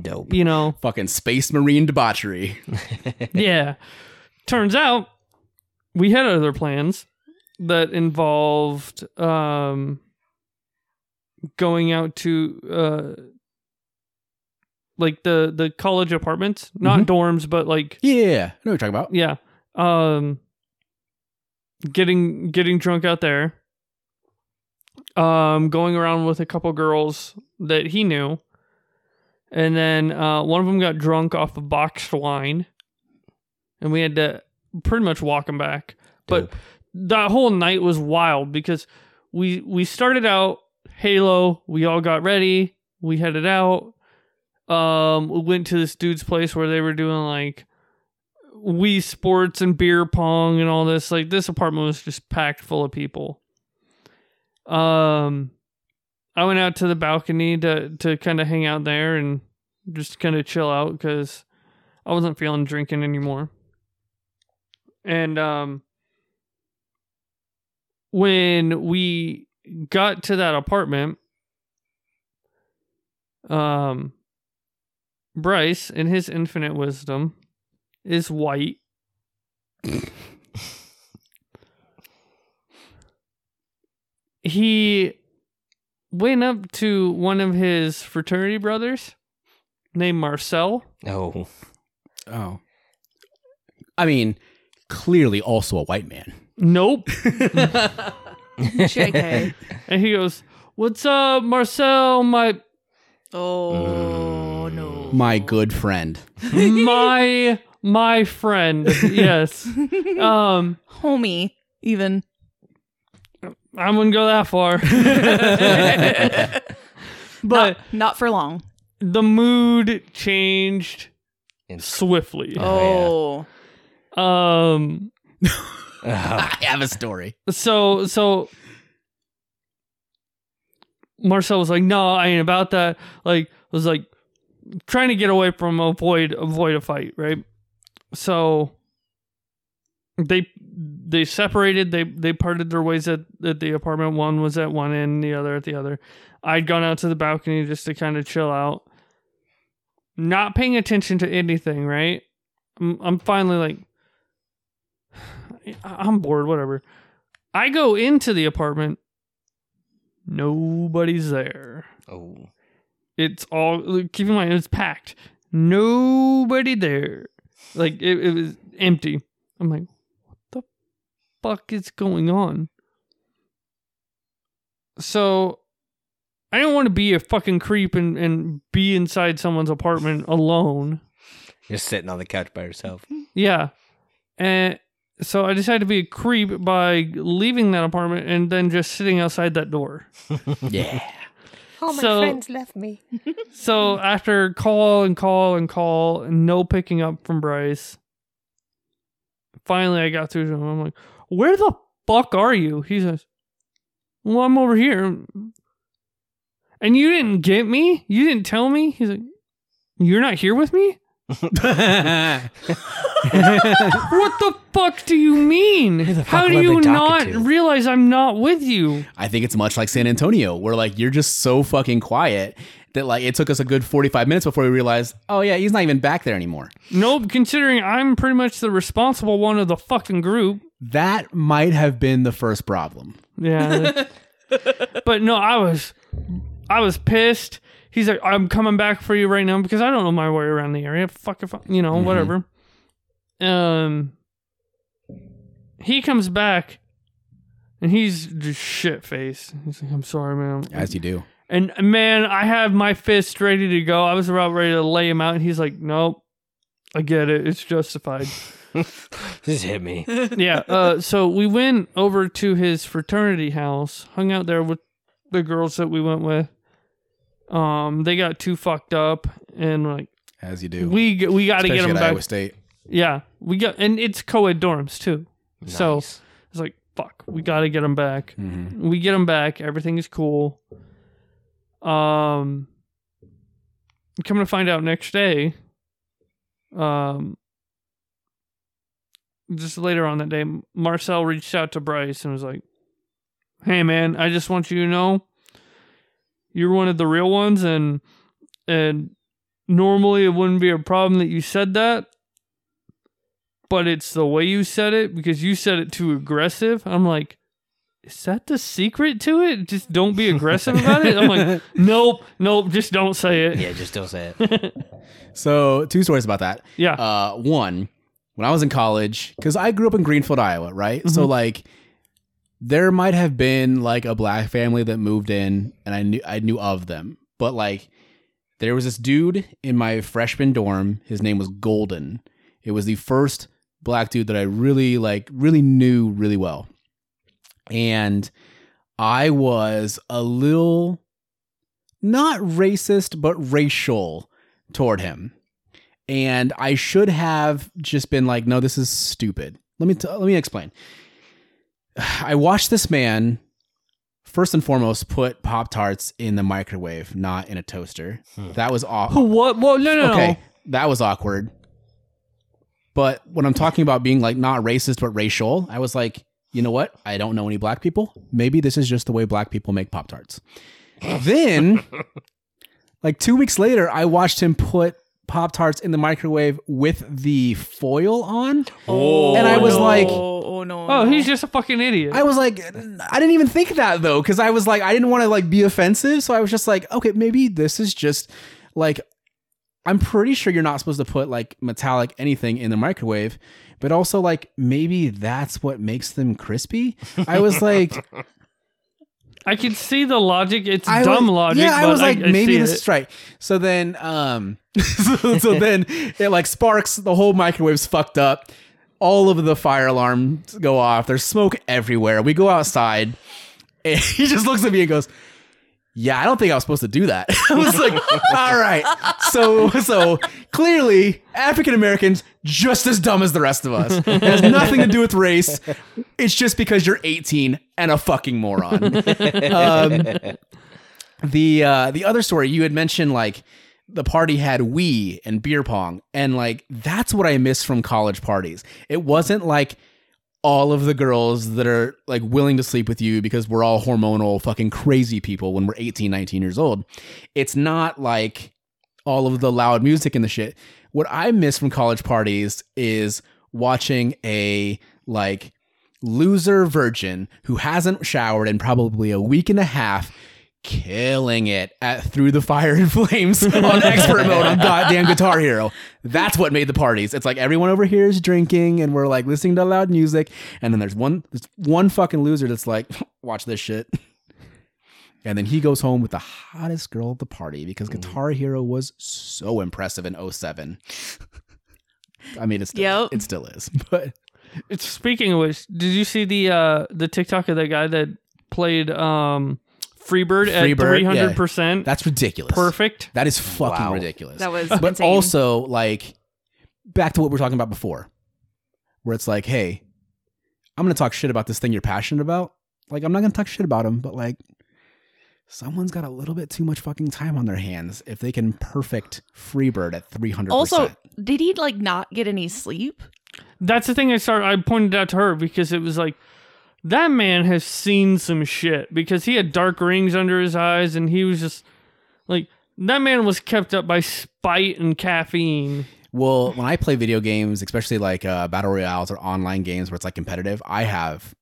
Dope. you know, Fucking space marine debauchery. yeah. Turns out we had other plans that involved um going out to uh like the the college apartments, not Mhm. dorms, but like Yeah, I know what you're talking about. yeah. Um getting getting drunk out there. Um going around with a couple girls that he knew. And then uh one of them got drunk off of boxed wine. And we had to pretty much walk him back. But that whole night was wild because we we started out Halo, we all got ready, we headed out. Um we went to this dude's place where they were doing like Wii Sports and beer pong and all this. Like this apartment was just packed full of people. Um, I went out to the balcony to to kind of hang out there and just kind of chill out because I wasn't feeling drinking anymore. And um, when we got to that apartment, um, Bryce, in his infinite wisdom, is white. he went up to one of his fraternity brothers named Marcel. Oh, Oh. I mean, clearly also a white man. Nope. JK. and he goes, What's up, Marcel? My Oh no. My good friend. my my friend. Yes. Um Homie, even. I wouldn't go that far. but not, not for long. the mood changed And- swiftly. Oh. Um I have a story. so so Marcel was like, "No, I ain't about that." Like, was like trying to get away from avoid avoid a fight, right? So they they separated. They they parted their ways at, at the apartment. One was at one end, the other at the other. I'd gone out to the balcony just to kind of chill out, not paying attention to anything. Right? I'm, I'm finally like, I'm bored. Whatever. I go into the apartment. Nobody's there. oh, It's all keep in mind it's packed. Nobody there. Like it, it was empty. I'm like, fuck is going on? So I don't want to be a fucking creep and, and be inside someone's apartment alone. you're sitting on the couch by yourself. Yeah. And so I decided to be a creep by leaving that apartment and then just sitting outside that door. Yeah. All my So- friends left me. So after call and call and call and no picking up from Bryce, finally I got through to him. I'm like, "Where the fuck are you?" He says, "Well, I'm over here." And you didn't get me? You didn't tell me? He's like, "You're not here with me?" What the fuck do you mean? How do you not to? realize I'm not with you? I think it's much like San Antonio, where like you're just so fucking quiet that like it took us a good 45 minutes before we realized, oh yeah, he's not even back there anymore. Nope, considering I'm pretty much the responsible one of the fucking group. That might have been the first problem. Yeah. but no, I was I was pissed. He's like, I'm coming back for you right now because I don't know my way around the area. Fuck if I, you know, whatever. Um he comes back and he's just shit faced. He's like, I'm sorry, man. As you do. And man, I have my fist ready to go. I was about ready to lay him out, and he's like, Nope. I get it. It's justified. Just hit me. yeah. Uh, so we went over to his fraternity house, hung out there with the girls that we went with. Um, they got too fucked up, and like As you do. we we got to get them at back. Iowa State. Yeah, we got, and it's co-ed dorms too. So it's like fuck, we got to get them back. hmm We get them back. Everything is cool. Um, coming to find out next day, um, just later on that day, Marcel reached out to Bryce and was like, "Hey, man, I just want you to know you're one of the real ones, and and normally it wouldn't be a problem that you said that." But it's the way you said it because you said it too aggressive. I'm like, is that the secret to it? Just don't be aggressive about it. I'm like, nope, nope, just don't say it. Yeah, just don't say it. So, two stories about that. Yeah, Uh, one, when I was in college, because I grew up in Greenfield, Iowa, right? So, mm-hmm. like, there might have been like a black family that moved in, and I knew I knew of them, but like, there was this dude in my freshman dorm. His name was Golden. It was the first black dude that I really like, really knew really well, and I was a little not racist, but racial toward him and I should have just been like, "No, this is stupid." Let me t- let me explain. I watched this man first and foremost, put Pop Tarts in the microwave, not in a toaster. Hmm. That was off. What? Well, no, no, okay, no. that was awkward. But when I'm talking about being like not racist but racial, I was like, you know what? I don't know any black people. Maybe this is just the way black people make Pop Tarts. then, like two weeks later, I watched him put Pop Tarts in the microwave with the foil on. Oh, And I was no. like- oh no, Oh, he's just a fucking idiot. I was like, I didn't even think that though, because I was like, I didn't want to like be offensive, so I was just like, okay, maybe this is just like, I'm pretty sure you're not supposed to put like metallic anything in the microwave, but also like maybe that's what makes them crispy. I was like, I can see the logic. It's I dumb was, logic. Yeah, I was like, I maybe see this it. is right. So then, um, so, so then it like sparks. The whole microwave's fucked up. All of the fire alarms go off. There's smoke everywhere. We go outside, and he just looks at me and goes, "Yeah, I don't think I was supposed to do that." I was like, "All right." So, so clearly, African Americans just as dumb as the rest of us. It has nothing to do with race. It's just because you're 18 and a fucking moron. Um, the uh the other story you had mentioned like the party had Wii and beer pong and like that's what I miss from college parties. It wasn't like all of the girls that are like willing to sleep with you because we're all hormonal fucking crazy people when we're 18 19 years old. It's not like all of the loud music and the shit. What I miss from college parties is watching a like loser virgin who hasn't showered in probably a week and a half killing it at through the fire and flames on expert mode on goddamn guitar hero. That's what made the parties. It's like everyone over here is drinking and we're like listening to loud music and then there's one there's one fucking loser that's like watch this shit. And then he goes home with the hottest girl at the party because guitar hero was so impressive in 07 i mean it's still, Yep. it still is but It's speaking of which, did you see the uh the TikTok of that guy that played um Freebird at Freebird, three yeah. hundred percent that's ridiculous perfect? that is fucking Wow. ridiculous that was but insane. also like back to what we were talking about before where it's like hey i'm gonna talk shit about this thing you're passionate about like i'm not gonna talk shit about them but like someone's got a little bit too much fucking time on their hands if they can perfect freebird at 300 also did he like not get any sleep? That's the thing I started. I pointed out to her because it was like that man has seen some shit because he had dark rings under his eyes and he was just like that man was kept up by spite and caffeine. well when i play video games especially like uh, battle royales or online games where it's like competitive i have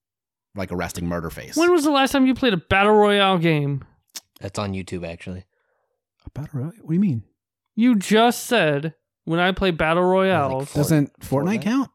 like a resting murder face When was the last time you played a battle royale game? That's on YouTube actually. a battle royale what do you mean You just said when I play battle royales. Fort- doesn't fortnite Fortnite? count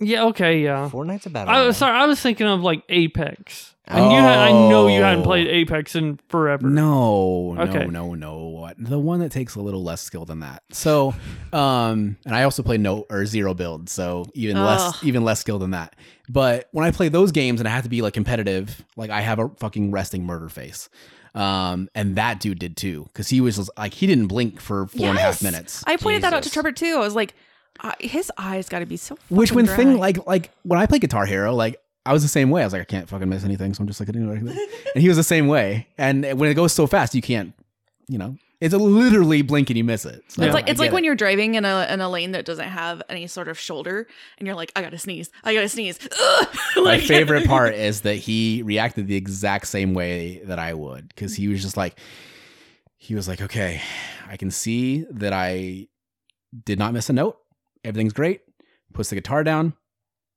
yeah, okay, yeah. Fortnite's a about. I was sorry. I was thinking of like Apex, and you. Had, I know you hadn't Oh. played Apex in forever. No, Okay. no, no, no. The one that takes a little less skill than that. So, um, and I also play no or zero build, so even less, even less skill than that. But when I play those games and I have to be like competitive, like I have a fucking resting murder face. Um, and that dude did too, because he was just, like he didn't blink for four and a half Yes. minutes. I pointed that out to Trevor too. I was like, uh, his eyes got to be so. Which fucking when thing like like when I play Guitar Hero, like I was the same way. I was like, I can't fucking miss anything, so I'm just like, and he was the same way. And when it goes so fast, you can't, you know, it's a literally blink and you miss it. So Yeah, It's like I it's like get when you're driving in a in a lane that doesn't have any sort of shoulder, and you're like, I gotta sneeze, I gotta sneeze. Ugh! My favorite part is that he reacted the exact same way that I would because he was just like, he was like, okay, I can see that I did not miss a note. Everything's great. Puts the guitar down,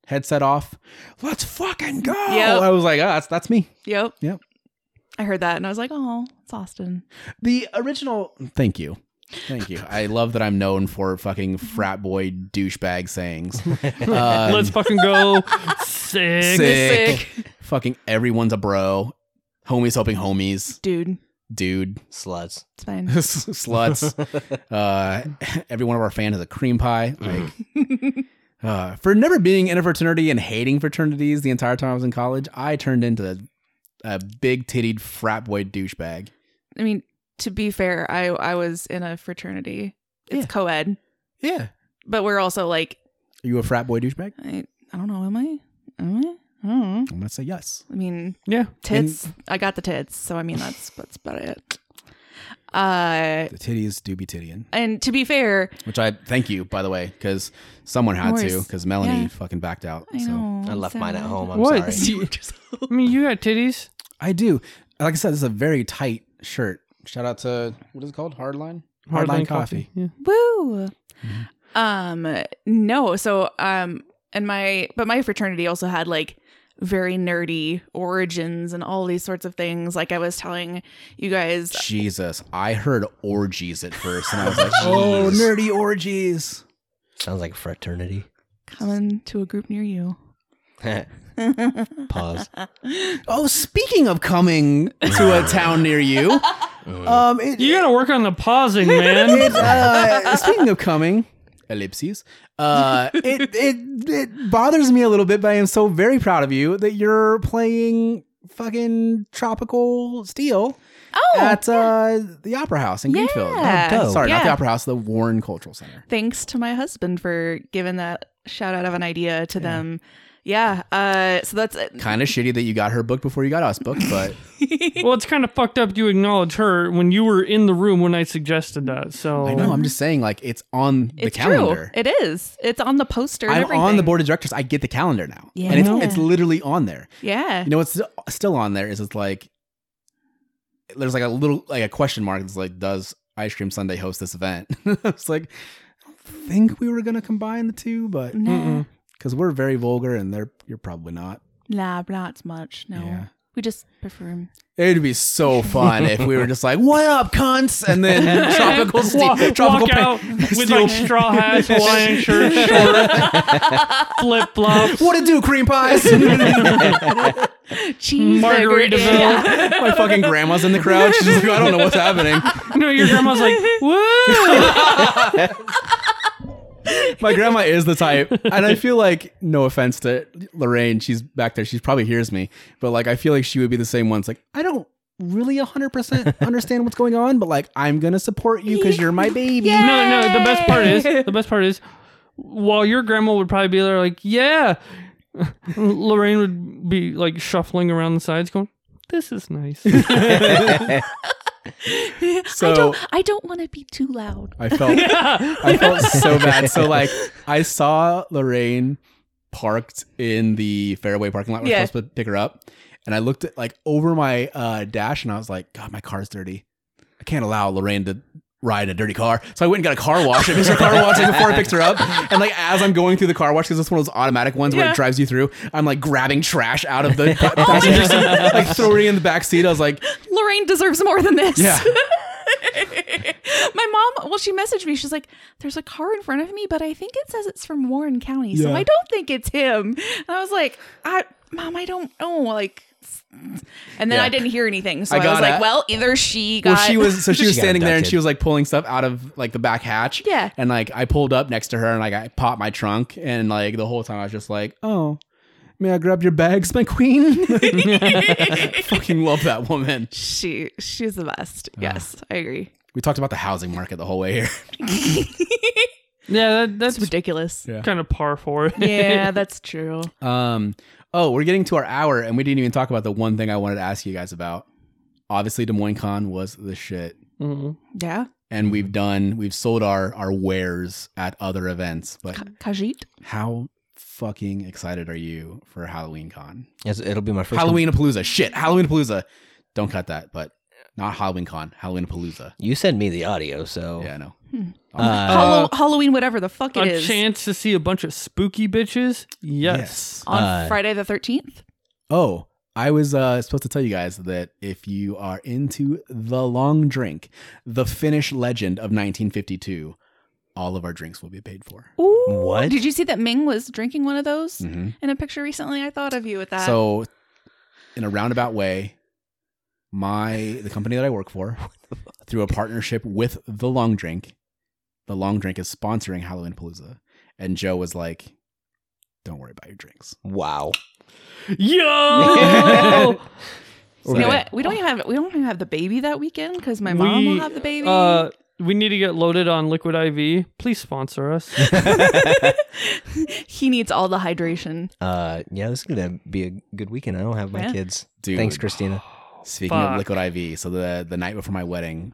headset off. Let's fucking go. Yep. I was like, oh, that's that's me. Yep. Yep. I heard that and I was like, oh, it's Austin. The original. Thank you. Thank you. I love that I'm known for fucking frat boy douchebag sayings. Um, Let's fucking go. Sick. sick. Fucking everyone's a bro. Homies helping homies. Dude, Dude. Sluts. it's fine. Sluts. Uh, every one of our fans is a cream pie. Like, uh, for never being in a fraternity and hating fraternities the entire time I was in college, I turned into a big tittied frat boy douchebag. I mean, to be fair, I I was in a fraternity. It's Yeah. co-ed, Yeah. but we're also like, Are you a frat boy douchebag? I I don't know, am I? Am I? Mm, I'm gonna say yes. I mean, Yeah. tits. I got the tits, so I mean that's that's about it. Uh, The titties do be tittying, and to be fair, which I thank you by the way, because someone had Of to, because Melanie Yeah. fucking backed out. I so know I left mine at home. I'm What? sorry. I mean, you got titties. I do. Like I said, this is a very tight shirt. Shout out to what is it called? Hardline. Hardline coffee. Yeah. Woo. Mm-hmm. Um, no. So, um, and my, but my fraternity also had like very nerdy origins and all these sorts of things. Like I was telling you guys, Jesus, I heard orgies at first, and I was like, oh, nerdy orgies. Sounds like a fraternity. coming to a group near you. Pause. Oh, speaking of coming to a town near you, um, it, You gotta work on the pausing, man. it, uh, speaking of coming, ellipses. Uh, it it it bothers me a little bit, but I am so very proud of you that you're playing fucking tropical steel Oh, at uh, the Opera House in Greenfield. Oh. Sorry, not the Opera House, the Warren Cultural Center. thanks to my husband for giving that shout out of an idea to them. Yeah. Uh, so that's Kind of shitty that you got her booked before you got us booked, but well, it's kind of fucked up. You acknowledge her when you were in the room when I suggested that. So I know. I'm just saying, like, it's on the it's calendar. true. It is. It's on the poster. and I'm everything. on the board of directors. I get the calendar now, Yeah. and it's it's literally on there. Yeah. You know what's still on there is it's like there's like a little like a question mark that's like does Ice Cream Sunday host this event? it's like I don't think we were gonna combine the two, but Nah, because we're very vulgar and they're you're probably not. nah, not much. No, Yeah. we just prefer. It'd be so fun if we were just like, "What up, cunts?" and then tropical walk, tropical walk pa- out with steel- like straw hats, Hawaiian shirts, shorts, flip flops. What to do, cream pies? Cheese Margaritaville. My fucking grandma's in the crowd. She's like, I don't know what's happening. No, your grandma's like, whoa. My grandma is the type, and I feel like, no offense to Lorraine, she's back there. She probably hears me, but like, I feel like she would be the same one. It's like, I don't really 100% understand what's going on, but like, I'm gonna support you because you're my baby. Yeah. No, no. The best part is the best part is while your grandma would probably be there, like, yeah. Lorraine would be like shuffling around the sides, going, "This is nice." So I don't. I don't want to be too loud. I felt I felt so bad. So like I saw Lorraine parked in the fairway parking lot. We're Yeah. supposed to pick her up. And I looked at like over my uh, dash and I was like, God, my car's dirty. I can't allow Lorraine to ride a dirty car. So I went and got a car wash. I fixed her car wash before I picked her up. And like as I'm going through the car wash, because it's one of those automatic ones where Yeah. it drives you through, I'm like grabbing trash out of the pa- passenger seat, like throwing it in the back seat. I was like, Lorraine deserves more than this. Yeah. My mom, well, she messaged me. She's like, "There's a car in front of me, but I think it says it's from Warren County, so Yeah. I don't think it's him." And I was like, "I, mom, I don't know." Like, and then Yeah. I didn't hear anything, so I I, was got like, it. "Well, either she got." well, she was so she She was got standing there and abducted. she was like pulling stuff out of like the back hatch. Yeah. And like I pulled up next to her and like I popped my trunk and like the whole time I was just like, oh, may I grab your bags, my queen? Fucking love that woman. she she's the best. Yes, I agree. We talked about the housing market the whole way here. yeah, that, that's It's ridiculous. Yeah. kind of par for it. Yeah, that's true. Um, oh, we're getting to our hour and we didn't even talk about the one thing I wanted to ask you guys about. Obviously, Des Moines Con was the shit. Mhm. Yeah, And we've done, we've sold our our wares at other events, but Kajit. how fucking excited are you for Halloween Con? Yes, it'll be my first Halloween Palooza. Shit, Halloween Palooza. Don't cut that, but not Halloween Con. Halloween Palooza. You send me the audio, so Yeah, I know. Uh, Hallow- Halloween, whatever the fuck it A is, chance to see a bunch of spooky bitches? Yes. on Uh, Friday the thirteenth. Oh, I was uh, supposed to tell you guys that if you are into the long drink, the Finnish legend of 1952, all of our drinks will be paid for. Ooh, What? Did you see that Ming was drinking one of those hmm in a picture recently? I thought of you with that. So, in a roundabout way, my the company that I work for, through a partnership with the Long Drink, the Long Drink is sponsoring Halloween Palooza, and Joe was like, "Don't worry about your drinks." wow. Yo! We're you know what? We don't even have we don't even have the baby that weekend because my mom We, will have the baby. Uh, we need to get loaded on liquid IV. Please sponsor us. he needs all the hydration. uh, yeah, this is gonna be a good weekend. I don't have my Yeah. kids. Dude. Thanks, Christina. Speaking Fuck. of liquid IV, so the the night before my wedding,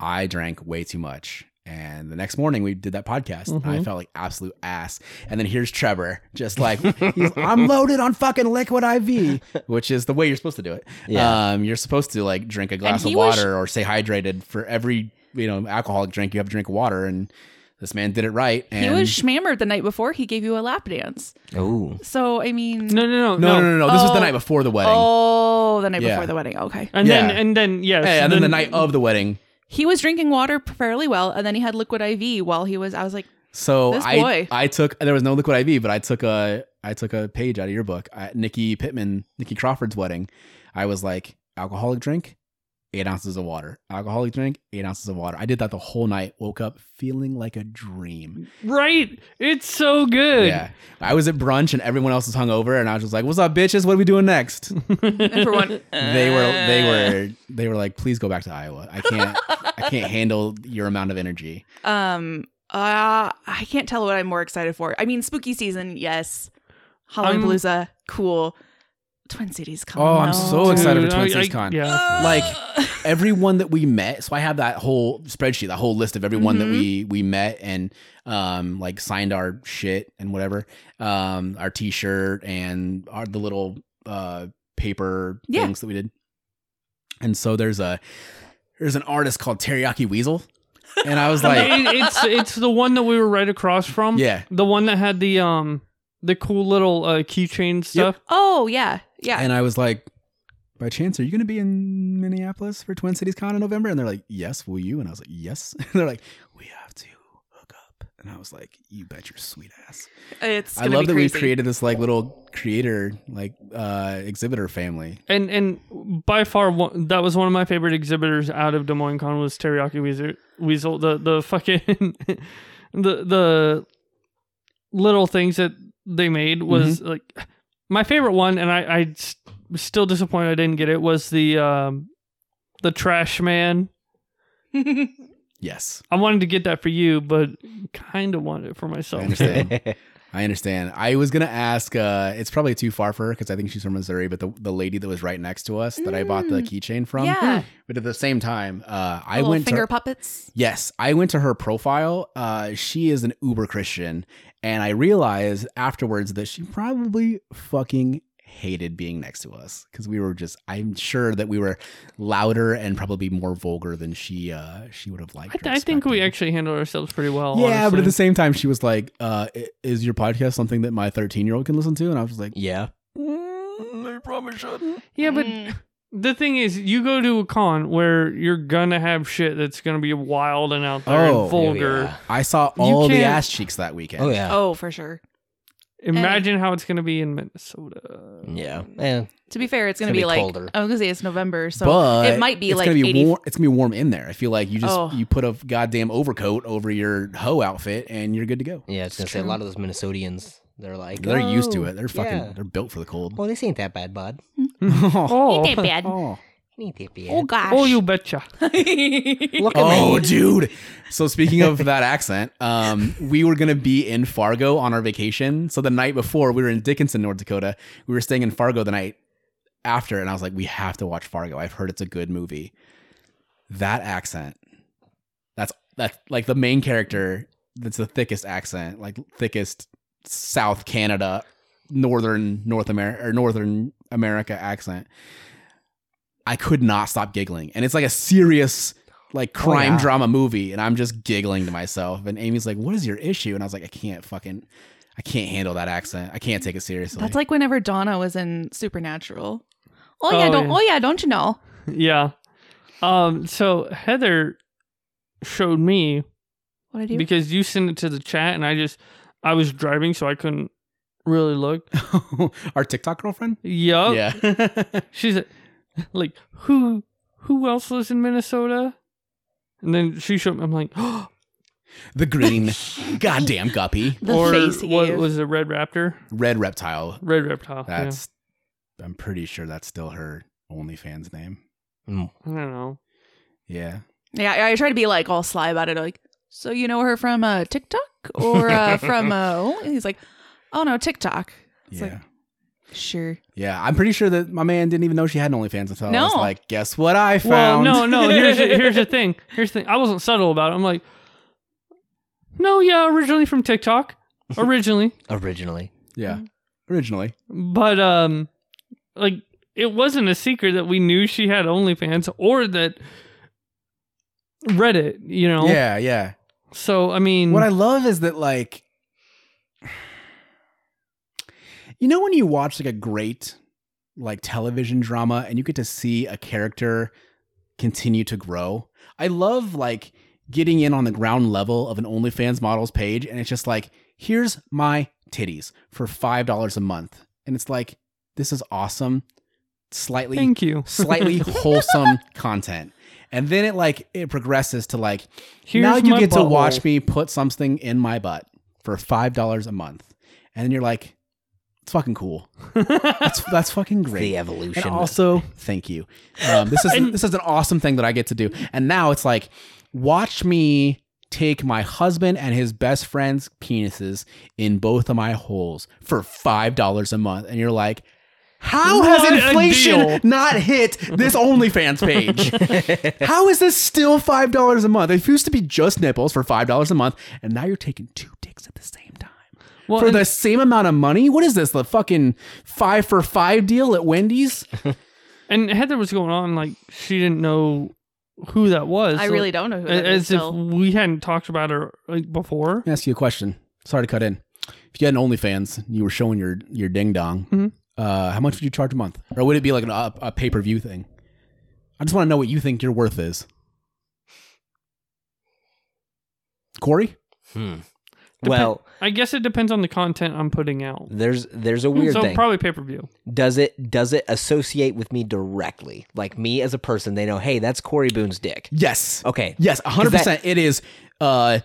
I drank way too much. And the next morning we did that podcast. and I Mhm. felt like absolute ass. And then here's Trevor, just like he's, I'm loaded on fucking liquid IV, which is the way you're supposed to do it. Yeah. Um, you're supposed to like drink a glass of he was- water or stay hydrated for every you know alcoholic drink. You have to drink water, and this man did it right. And He was schmammered the night before he gave you a lap dance. Oh, So I mean, No, no, no, no, no, no, no. This was the Oh. night before the wedding. Oh, the night Yeah. before the wedding. Okay. And then and then yes, Hey, and then the night of the wedding. He was drinking water fairly well, and then he had liquid IV while he was. I was like, So This I boy. I took there was no liquid IV, but I took a I took a page out of your book. At Nikki Pittman, Nikki Crawford's wedding. I was like, alcoholic drink, eight ounces of water. Alcoholic drink, eight ounces of water. I did that the whole night. Woke up feeling like a dream. right. It's so good. Yeah. I was at brunch and everyone else was hungover, and I was just like, "What's up, bitches? What are we doing next?" everyone. they were they were they were like, "Please go back to Iowa. I can't I can't handle your amount of energy." Um. Uh. I can't tell what I'm more excited for. I mean, spooky season. Yes. Halloween I'm- Palooza. Cool. Twin Cities coming. Oh, I'm though. so excited for Dude, Twin I- Cities I- Con. Yeah. like everyone that we met so i have that whole spreadsheet that whole list of everyone that we we met and um like signed our shit and whatever um our t-shirt and our the little uh paper Yeah. things that we did and so there's a there's an artist called teriyaki weasel and i was like It- it's it's the one that we were right across from. yeah The one that had the um the cool little uh, keychain stuff. Oh yeah. Yeah. and i was like by chance are you going to be in minneapolis for twin cities con in november and they're like yes will you and i was like yes and they're like we have to hook up and i was like you bet your sweet ass it's. I gonna love be that we've created this like little creator like uh exhibitor family. And and by far one, that was one of my favorite exhibitors out of Des Moines Con was Teriyaki Weasel. Weasel the the fucking the the little things that they made was Mm-hmm. like my favorite one, and I I s- was still disappointed I didn't get it was the um the trash man. Yes, I wanted to get that for you, but kind of wanted it for myself. I understand. I understand. I was gonna ask. uh It's probably too far for her because I think she's from Missouri. But the the lady that was right next to us that I bought the Mm. keychain from. Yeah. But at the same time, uh I went finger to puppets. yes, I went to her profile. Uh She is an uber Christian, and I realized afterwards that she probably fucking hated being next to us because we were just i'm sure that we were louder and probably more vulgar than she uh she would have liked I, or I think we actually handled ourselves pretty well. Yeah, but at the same time, she was like, uh, "Is your podcast something that my 13 year old can listen to?" And I was like, yeah. mm, "I probably shouldn't." yeah, but Mm. the thing is, you go to a con where you're gonna have shit that's gonna be wild and out there Oh, and vulgar. yeah. I saw all the ass cheeks that weekend. Oh yeah. Oh, for sure. Imagine how it's gonna be in Minnesota. Yeah. And To be fair, it's gonna, gonna be, be like colder. I was gonna say it's November, so but it might be it's like gonna be 80 warm. It's gonna be warm in there. I feel like you just Oh. you put a goddamn overcoat over your hoe outfit and you're good to go. yeah, it's gonna say a lot of those Minnesotians. They're like, They're used to "Oh, it. They're fucking. yeah. They're built for the cold. Well, this ain't that bad, bud. Hmm. Oh, Ain't that bad. Oh. It ain't that. Oh gosh. oh, you betcha. Look at Oh, me. dude. So speaking of that accent, um, we were gonna be in Fargo on our vacation. So the night before, we were in Dickinson, North Dakota. We were staying in Fargo the night after, and I was like, we have to watch Fargo. I've heard it's a good movie. That accent, that's that's like the main character. That's the thickest accent, like thickest South Canada, Northern North America or Northern America accent. I could not stop giggling, and it's like a serious like crime yeah. drama movie, and I'm just giggling to myself. And Amy's like, "What is your issue?" And I was like, "I can't fucking, I can't handle that accent. I can't take it seriously." That's like whenever Donna was in Supernatural. Oh yeah, Oh, don't yeah. oh yeah, don't you know? Yeah. Um. So Heather showed me What I do? because you sent it to the chat, and I just I was driving, so I couldn't really look. our TikTok girlfriend. Yup. Yeah, She's like, like who who else lives in Minnesota? And then she showed me. I'm like, the green, goddamn guppy, the or face he what gave. was it? Red Raptor, red reptile. Red Reptile. That's, I'm pretty sure that's still her OnlyFans name. Mm. I don't know. Yeah, Yeah, I, I try to be like all sly about it. Like, so you know her from uh, TikTok or uh, from uh, Only? He's like, oh no, TikTok. It's yeah. like, sure. yeah, I'm pretty sure that my man didn't even know she had an OnlyFans until I was like, guess what I found?" Well, no, no. Here's the, here's the thing. Here's the thing. I wasn't subtle about it. I'm like, no, yeah, originally from TikTok, originally, Originally, Yeah. Originally. but um, like it wasn't a secret that we knew she had OnlyFans or that Reddit. You know. Yeah, yeah. So I mean, What I love is that like you know when you watch like a great like television drama and you get to see a character continue to grow. I love like getting in on the ground level of an OnlyFans models page and it's just like here's my titties for $5 a month. And it's like this is awesome. Slightly thank you. slightly wholesome content. And then it like it progresses to like Here's now you get to watch me put something in my butt for five dollars a month, and then you're like, it's fucking cool. That's that's fucking great. the And evolution. also, thank you. Um, this is And- this is an awesome thing that I get to do. And now it's like, watch me take my husband and his best friend's penises in both of my holes for five dollars a month, and you're like. How What has inflation not hit this OnlyFans page? How is this still five dollars a month? It used to be just nipples for five dollars a month, and now you're taking two dicks at the same time well, for the same amount of money. What is this? The fucking five for five deal at Wendy's? and Heather was going on like she didn't know who that was. I so- really don't know who that as is if still. we hadn't talked about her like before. Let me ask you a question. Sorry to cut in. If you had an OnlyFans, and you were showing your your ding dong. Mhm. Uh, how much would you charge a month, or would it be like an, a, a pay per view thing? I just want to know what you think your worth is. Corey, Hmm. Well, I guess it depends on the content I'm putting out. there's there's a weird so thing. probably pay per view. does it does it associate with me directly? Like me as a person, they know, hey, that's Corey Bohn's dick. yes, Okay. yes, hundred percent. It is. Uh,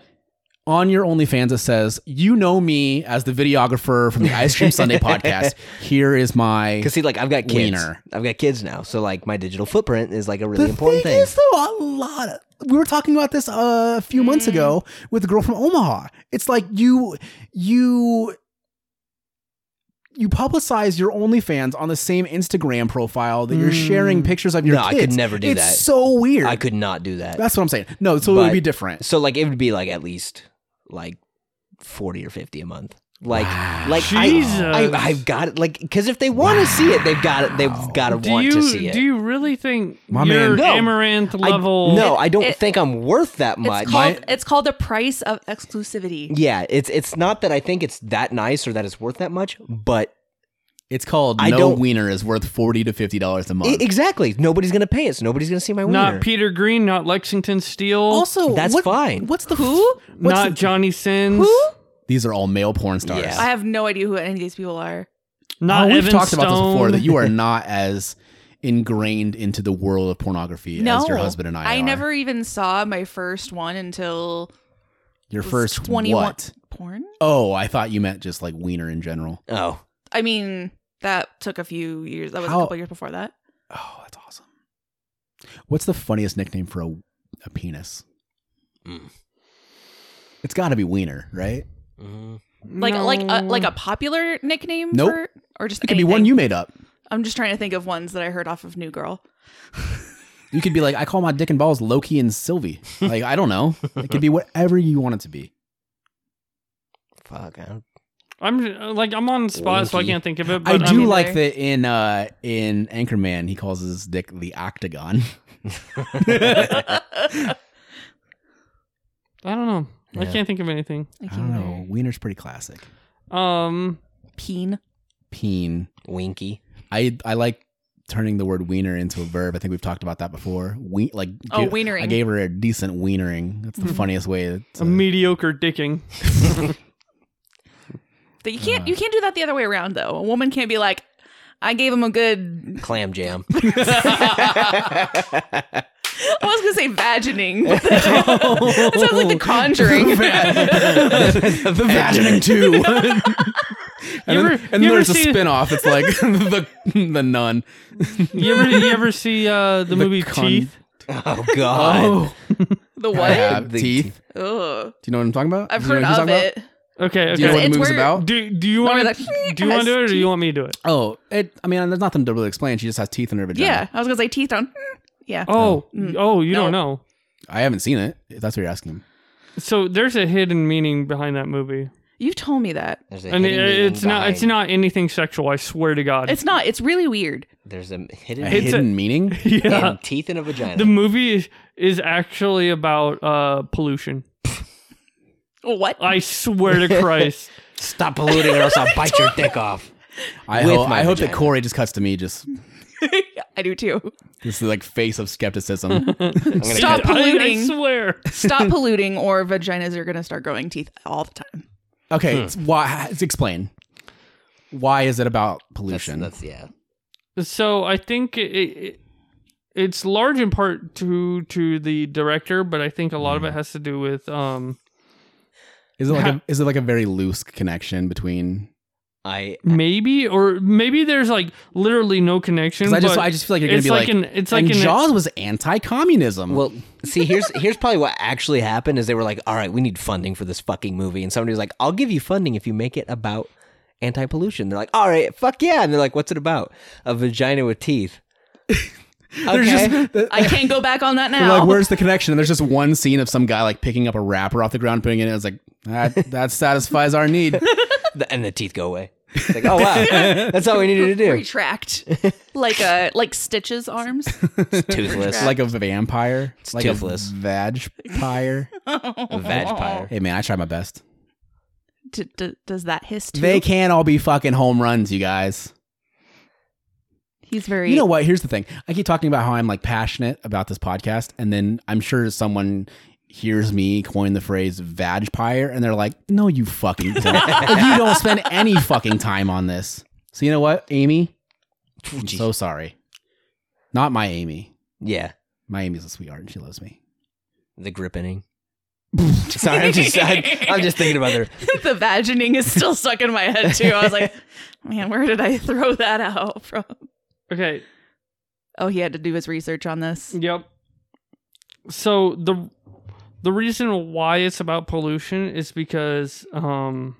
on your OnlyFans, it says, "You know me as the videographer from the Ice Cream Sunday podcast. Here is my Because see, like I've got kids. Wiener. I've got kids now, so like my digital footprint is like a really the important thing thing. is though a lot of, we were talking about this uh, a few months ago with the girl from omaha it's like you you you publicize your OnlyFans on the same Instagram profile that you're sharing pictures of your No, I kids. could never do that. it's that. so weird. I could not do that. That's what I'm saying. No, so it would But- be different. So like it would be like at least like forty or fifty a month. Like Wow. like Jesus. I, I I've got it. Like because if they want to see it, they've got it. They've got to Do want you to see it. do you really think My your man- No. amaranth I- level? no, I don't It- think I'm worth that much. It's called it's called the price of exclusivity. yeah, it's it's not that I think it's that nice or that it's worth that much, but It's called I No don't- Wiener is worth forty to fifty dollars a month. I- exactly, nobody's gonna pay it. So nobody's gonna see my wiener. not Peter Green, not Lexington Steele, also, That's what- fine. What's the Who? What's not the- Johnny Sins, Who? These are all male porn stars. Yeah. I have no idea who any of these people are. not Oh, we've Evan talked Stone. about this before that you are not as ingrained into the world of pornography No, as your husband and I. Are. I are. never even saw my first one until your was first 21 what? porn. Oh, I thought you meant just like wiener in general. oh, I mean, that took a few years. That was How- a couple years before that. Oh, that's awesome. What's the funniest nickname for a, a penis? Mm. It's got to be wiener, right? Mhm. Like like a, like a popular nickname Nope. for or just It could be one you made up. I'm just trying to think of ones that I heard off of New Girl. You could be like, I call my dick and balls Loki and Sylvie. Like, I don't know. It could be whatever you want it to be. fuck. I don't- I'm like I'm on the spot, so I can't think of it. I do I'm- like either. that in uh in Anchorman he calls his dick the octagon. I don't know. I can't think of anything. I don't know. Wiener's pretty classic. Um, Peen. Peen. Winky. I I like turning the word wiener into a verb. I think we've talked about that before. We like Oh, gi- wienering. I gave her a decent wienering. That's the funniest way. a To, mediocre dicking. That you can't you can't do that the other way around though. A woman can't be like, I gave him a good. Clam jam. I was gonna say vagining. that sounds like The Conjuring. the vagining too. and You then, ever- and you then ever there's a see- spin-off. It's like the the nun. You ever you ever see uh, the, movie con- Teeth? Oh God. The I what? have The teeth. Ugh. Do you know what I'm talking about? I've Do you heard know of it. talking it. Okay, Do you know what okay. the It's movie's where- about? Do, do you Remember want that do you want to do it or do you want me to do it? Oh, it. I mean, there's nothing to really explain. She just has teeth in her vagina. Yeah, I was gonna say teeth on. Yeah. Oh, Mm. oh, you don't know. I haven't seen it. If that's what you're asking. So there's a hidden meaning behind that movie, You've told me that. There's a and hidden it, meaning it's not it's behind- not anything sexual. I swear to God. It's not. It's really weird. There's a hidden, A It's a- hidden meaning. yeah. hidden teeth in a vagina. The movie is, is actually about uh pollution. What? I swear to Christ. Stop polluting, or else I'll bite your dick off. I With hope. my I hope that vagina. Corey just cuts to me. Just I do too. this is like face of skepticism. I'm gonna Stop cut- I, I polluting. swear. Stop polluting, or vaginas are gonna start growing teeth all the time. Okay, it's why? Let's explain. Why is it about That's, pollution? that's yeah. So I think it, it it's large in part to to the director, but I think a lot of it has to do with um is it like a, is it like a very loose connection between? I maybe or maybe there's like literally no connection. Because I just but I just feel like you're gonna it's be like, like, an it's like and an Jaws was anti-communism. well see here's here's probably what actually happened is they were like, all right, we need funding for this fucking movie, and somebody was like, I'll give you funding if you make it about anti-pollution. They're like, all right, fuck yeah, and they're like, what's it about? A vagina with teeth. There's okay. just, I can't go back on that now. like, where's the connection? And there's just one scene of some guy like picking up a wrapper off the ground, putting it in. It's like that that satisfies our need. The- and the teeth go away. It's like, oh wow, that's all we needed to do. Retract, like uh, like Stitch's arms. Toothless, like a vampire, It's like toothless. a vagpire. a vampire. hey man, I try my best. D- d- does that hiss too? They can't all be fucking home runs, you guys. He's very. You know what? Here's the thing. I keep talking about how I'm like passionate about this podcast, and then I'm sure someone hears me coin the phrase vagpire, and they're like, "No, you fucking don't. like, you don't spend any fucking time on this." So you know what, Amy? I'm so sorry. Not my Amy. Yeah, My Amy's a sweetheart, and she loves me. the grippening. Sorry, I'm just I, I'm just thinking about her. the vagining is still stuck in my head too. I was like, man, where did I throw that out from? Okay. Oh, he had to do his research on this. Yep. So the the reason why it's about pollution is because um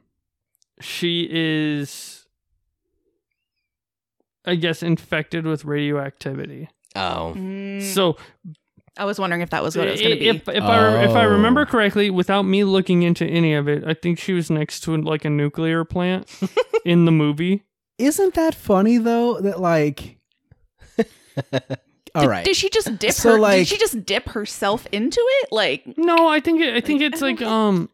she is I guess infected with radioactivity. Oh, Mm, So I was wondering if that was what it was going to be. if if I if I Oh. remember correctly, without me looking into any of it, I think she was next to like a nuclear plant in the movie. Isn't that funny though? That like, all did, right. did she just dip So, her? like- did she just dip herself into it? Like, No, I think it, I think it's like um.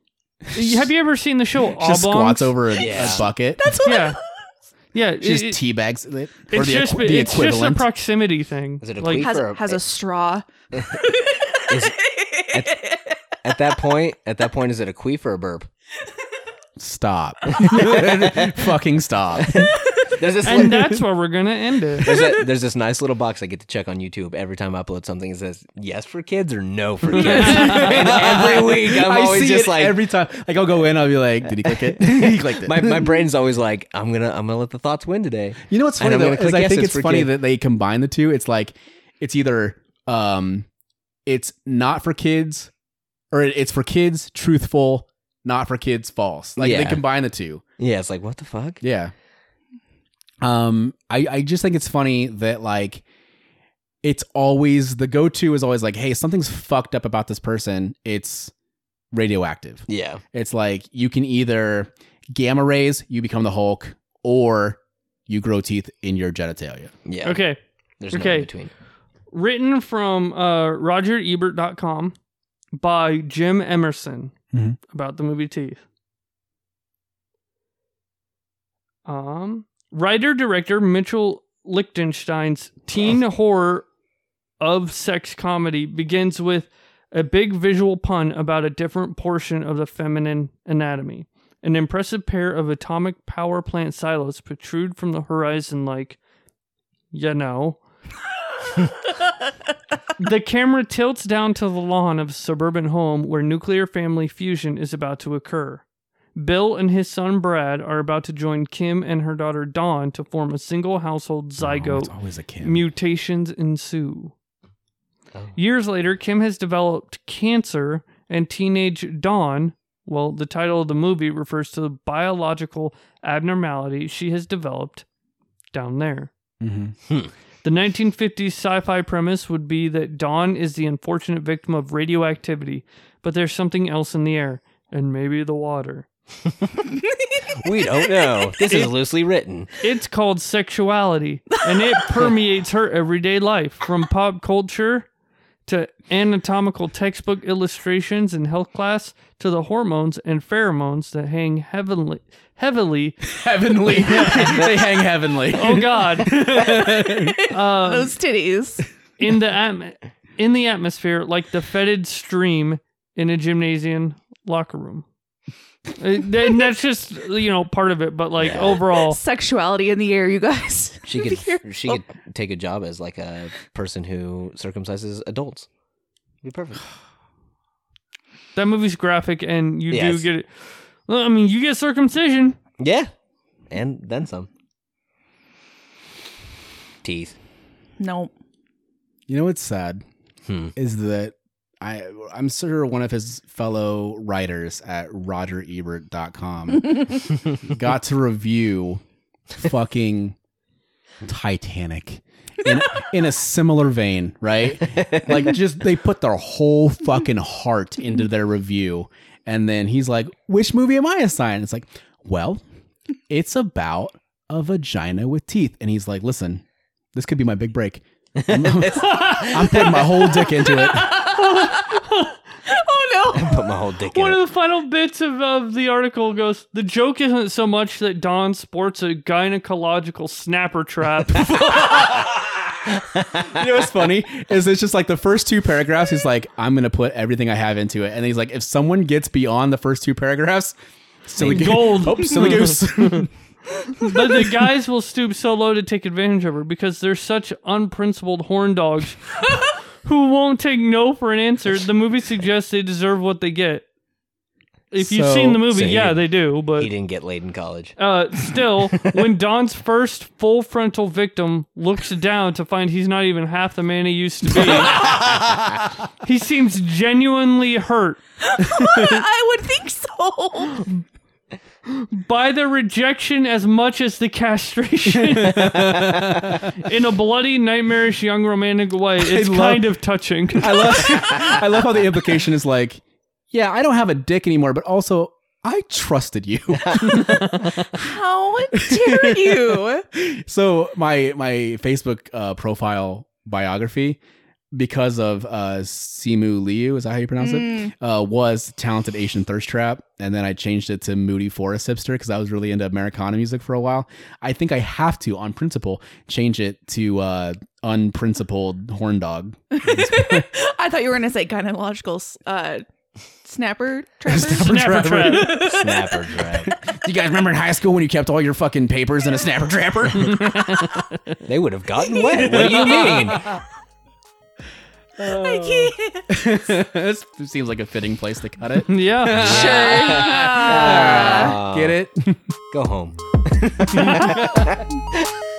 Have you ever seen the show She just squats over a, Yeah. a bucket. that's what. Yeah, yeah. She just it- tea bags it. It's the, just the it's just a proximity thing. Is it a like queef? has For a- has a straw. Is- at that point, at that point, is it a queef or a burp? stop. Fucking stop. There's this, and that's where we're gonna end it. there's, a, there's this nice little box I get to check on YouTube every time I upload something. It says yes for kids or no for kids. and every week I'm I always see just it like every time. Like I'll go in, I'll be like, "Did he click it? he clicked it." my, my brain's always like I'm gonna I'm gonna let the thoughts win today. You know what's funny I'm though gonna is I yes, think it's it's funny kid. that they combine the two. It's like it's either um, it's not for kids, or it's for kids, truthful, not for kids, false. Like they combine the two. Yeah, it's like what the fuck? Yeah. Um, I I just think it's funny that like it's always the go to is always like, hey, something's fucked up about this person. It's radioactive. Yeah, It's like you can either gamma rays, you become the Hulk, or you grow teeth in your genitalia. yeah. Okay, There's no Okay. in between. written from uh, RogerEbert.com by Jim Emerson Mhm. about the movie Teeth. Um, writer director Mitchell Lichtenstein's teen horror of sex comedy begins with a big visual pun about a different portion of the feminine anatomy. An impressive pair of atomic power plant silos protrude from the horizon like, you know. the camera tilts down to the lawn of a suburban home where nuclear family fusion is about to occur. Bill and his son Brad are about to join Kim and her daughter Dawn to form a single household Oh, zygote. it's always a Kim. Mutations ensue. Years later, Kim has developed cancer and teenage Dawn. Well, the title of the movie refers to the biological abnormality she has developed down there. Mm-hmm. The 1950s sci fi premise would be that Dawn is the unfortunate victim of radioactivity, but there's something else in the air, and maybe the water. We don't know. This is loosely written. It's called sexuality, and it permeates her everyday life from pop culture to anatomical textbook illustrations in health class to the hormones and pheromones that hang heavily, heavily. Heavenly. they hang heavenly. Oh God! Uh, Those titties. in the atm- in the atmosphere like the fetid stream in a gymnasium locker room. Uh, and that's just you know part of it, but like overall, Sexuality in the air, you guys. She could careful. she could take a job as like a person who circumcises adults. Be perfect. that movie's graphic, and you Yes. do get it. Well, I mean, you get circumcision. Yeah, and then some. Teeth. No. You know what's sad Hmm. is that I I'm sure one of his fellow writers at RogerEbert.com got to review fucking Titanic in in a similar vein, right? Like just they put their whole fucking heart into their review, and then he's like, "Which movie am I assigned?" It's like, well, it's about a vagina with teeth, and he's like, "Listen, this could be my big break." I'm, I'm putting my whole dick into it. Oh no. Put my whole dick in One it. of the final bits of, of the article goes: the joke isn't so much that Dawn sports a gynecological snapper trap. You know what's funny is it's just like the first two paragraphs. He's like, "I'm gonna put everything I have into it," and he's like, "If someone gets beyond the first two paragraphs, silly goose, Gold. oh, silly goose." but the guys will stoop so low to take advantage of her because they're such unprincipled horn dogs who won't take no for an answer. The movie suggests they deserve what they get. If you've So- seen the movie, so he yeah, they do. But He didn't get laid in college. uh, still, when Dawn's first full frontal victim looks down to find he's not even half the man he used to be, he seems genuinely hurt I would think so. By the rejection as much as the castration. In a bloody, nightmarish, young, romantic way, it's love- kind of touching. I love, I love how the implication is like, "Yeah, I don't have a dick anymore, but also I trusted you." How dare you? so my my Facebook uh, profile biography, because of uh, Simu Liu, is that how you pronounce it? Uh, was talented Asian thirst trap, and then I changed it to Moody Forest hipster because I was really into Americana music for a while. I think I have to, on principle, change it to uh, unprincipled horn dog. I thought you were gonna say gynecological uh, snapper trapper. Snapper trap. Snapper drag. Do you guys remember in high school when you kept all your fucking papers in a snapper trapper? They would have gotten wet. What do you mean? I oh. can't. this seems like a fitting place to cut it. Yeah. Sure. Get it? Go home.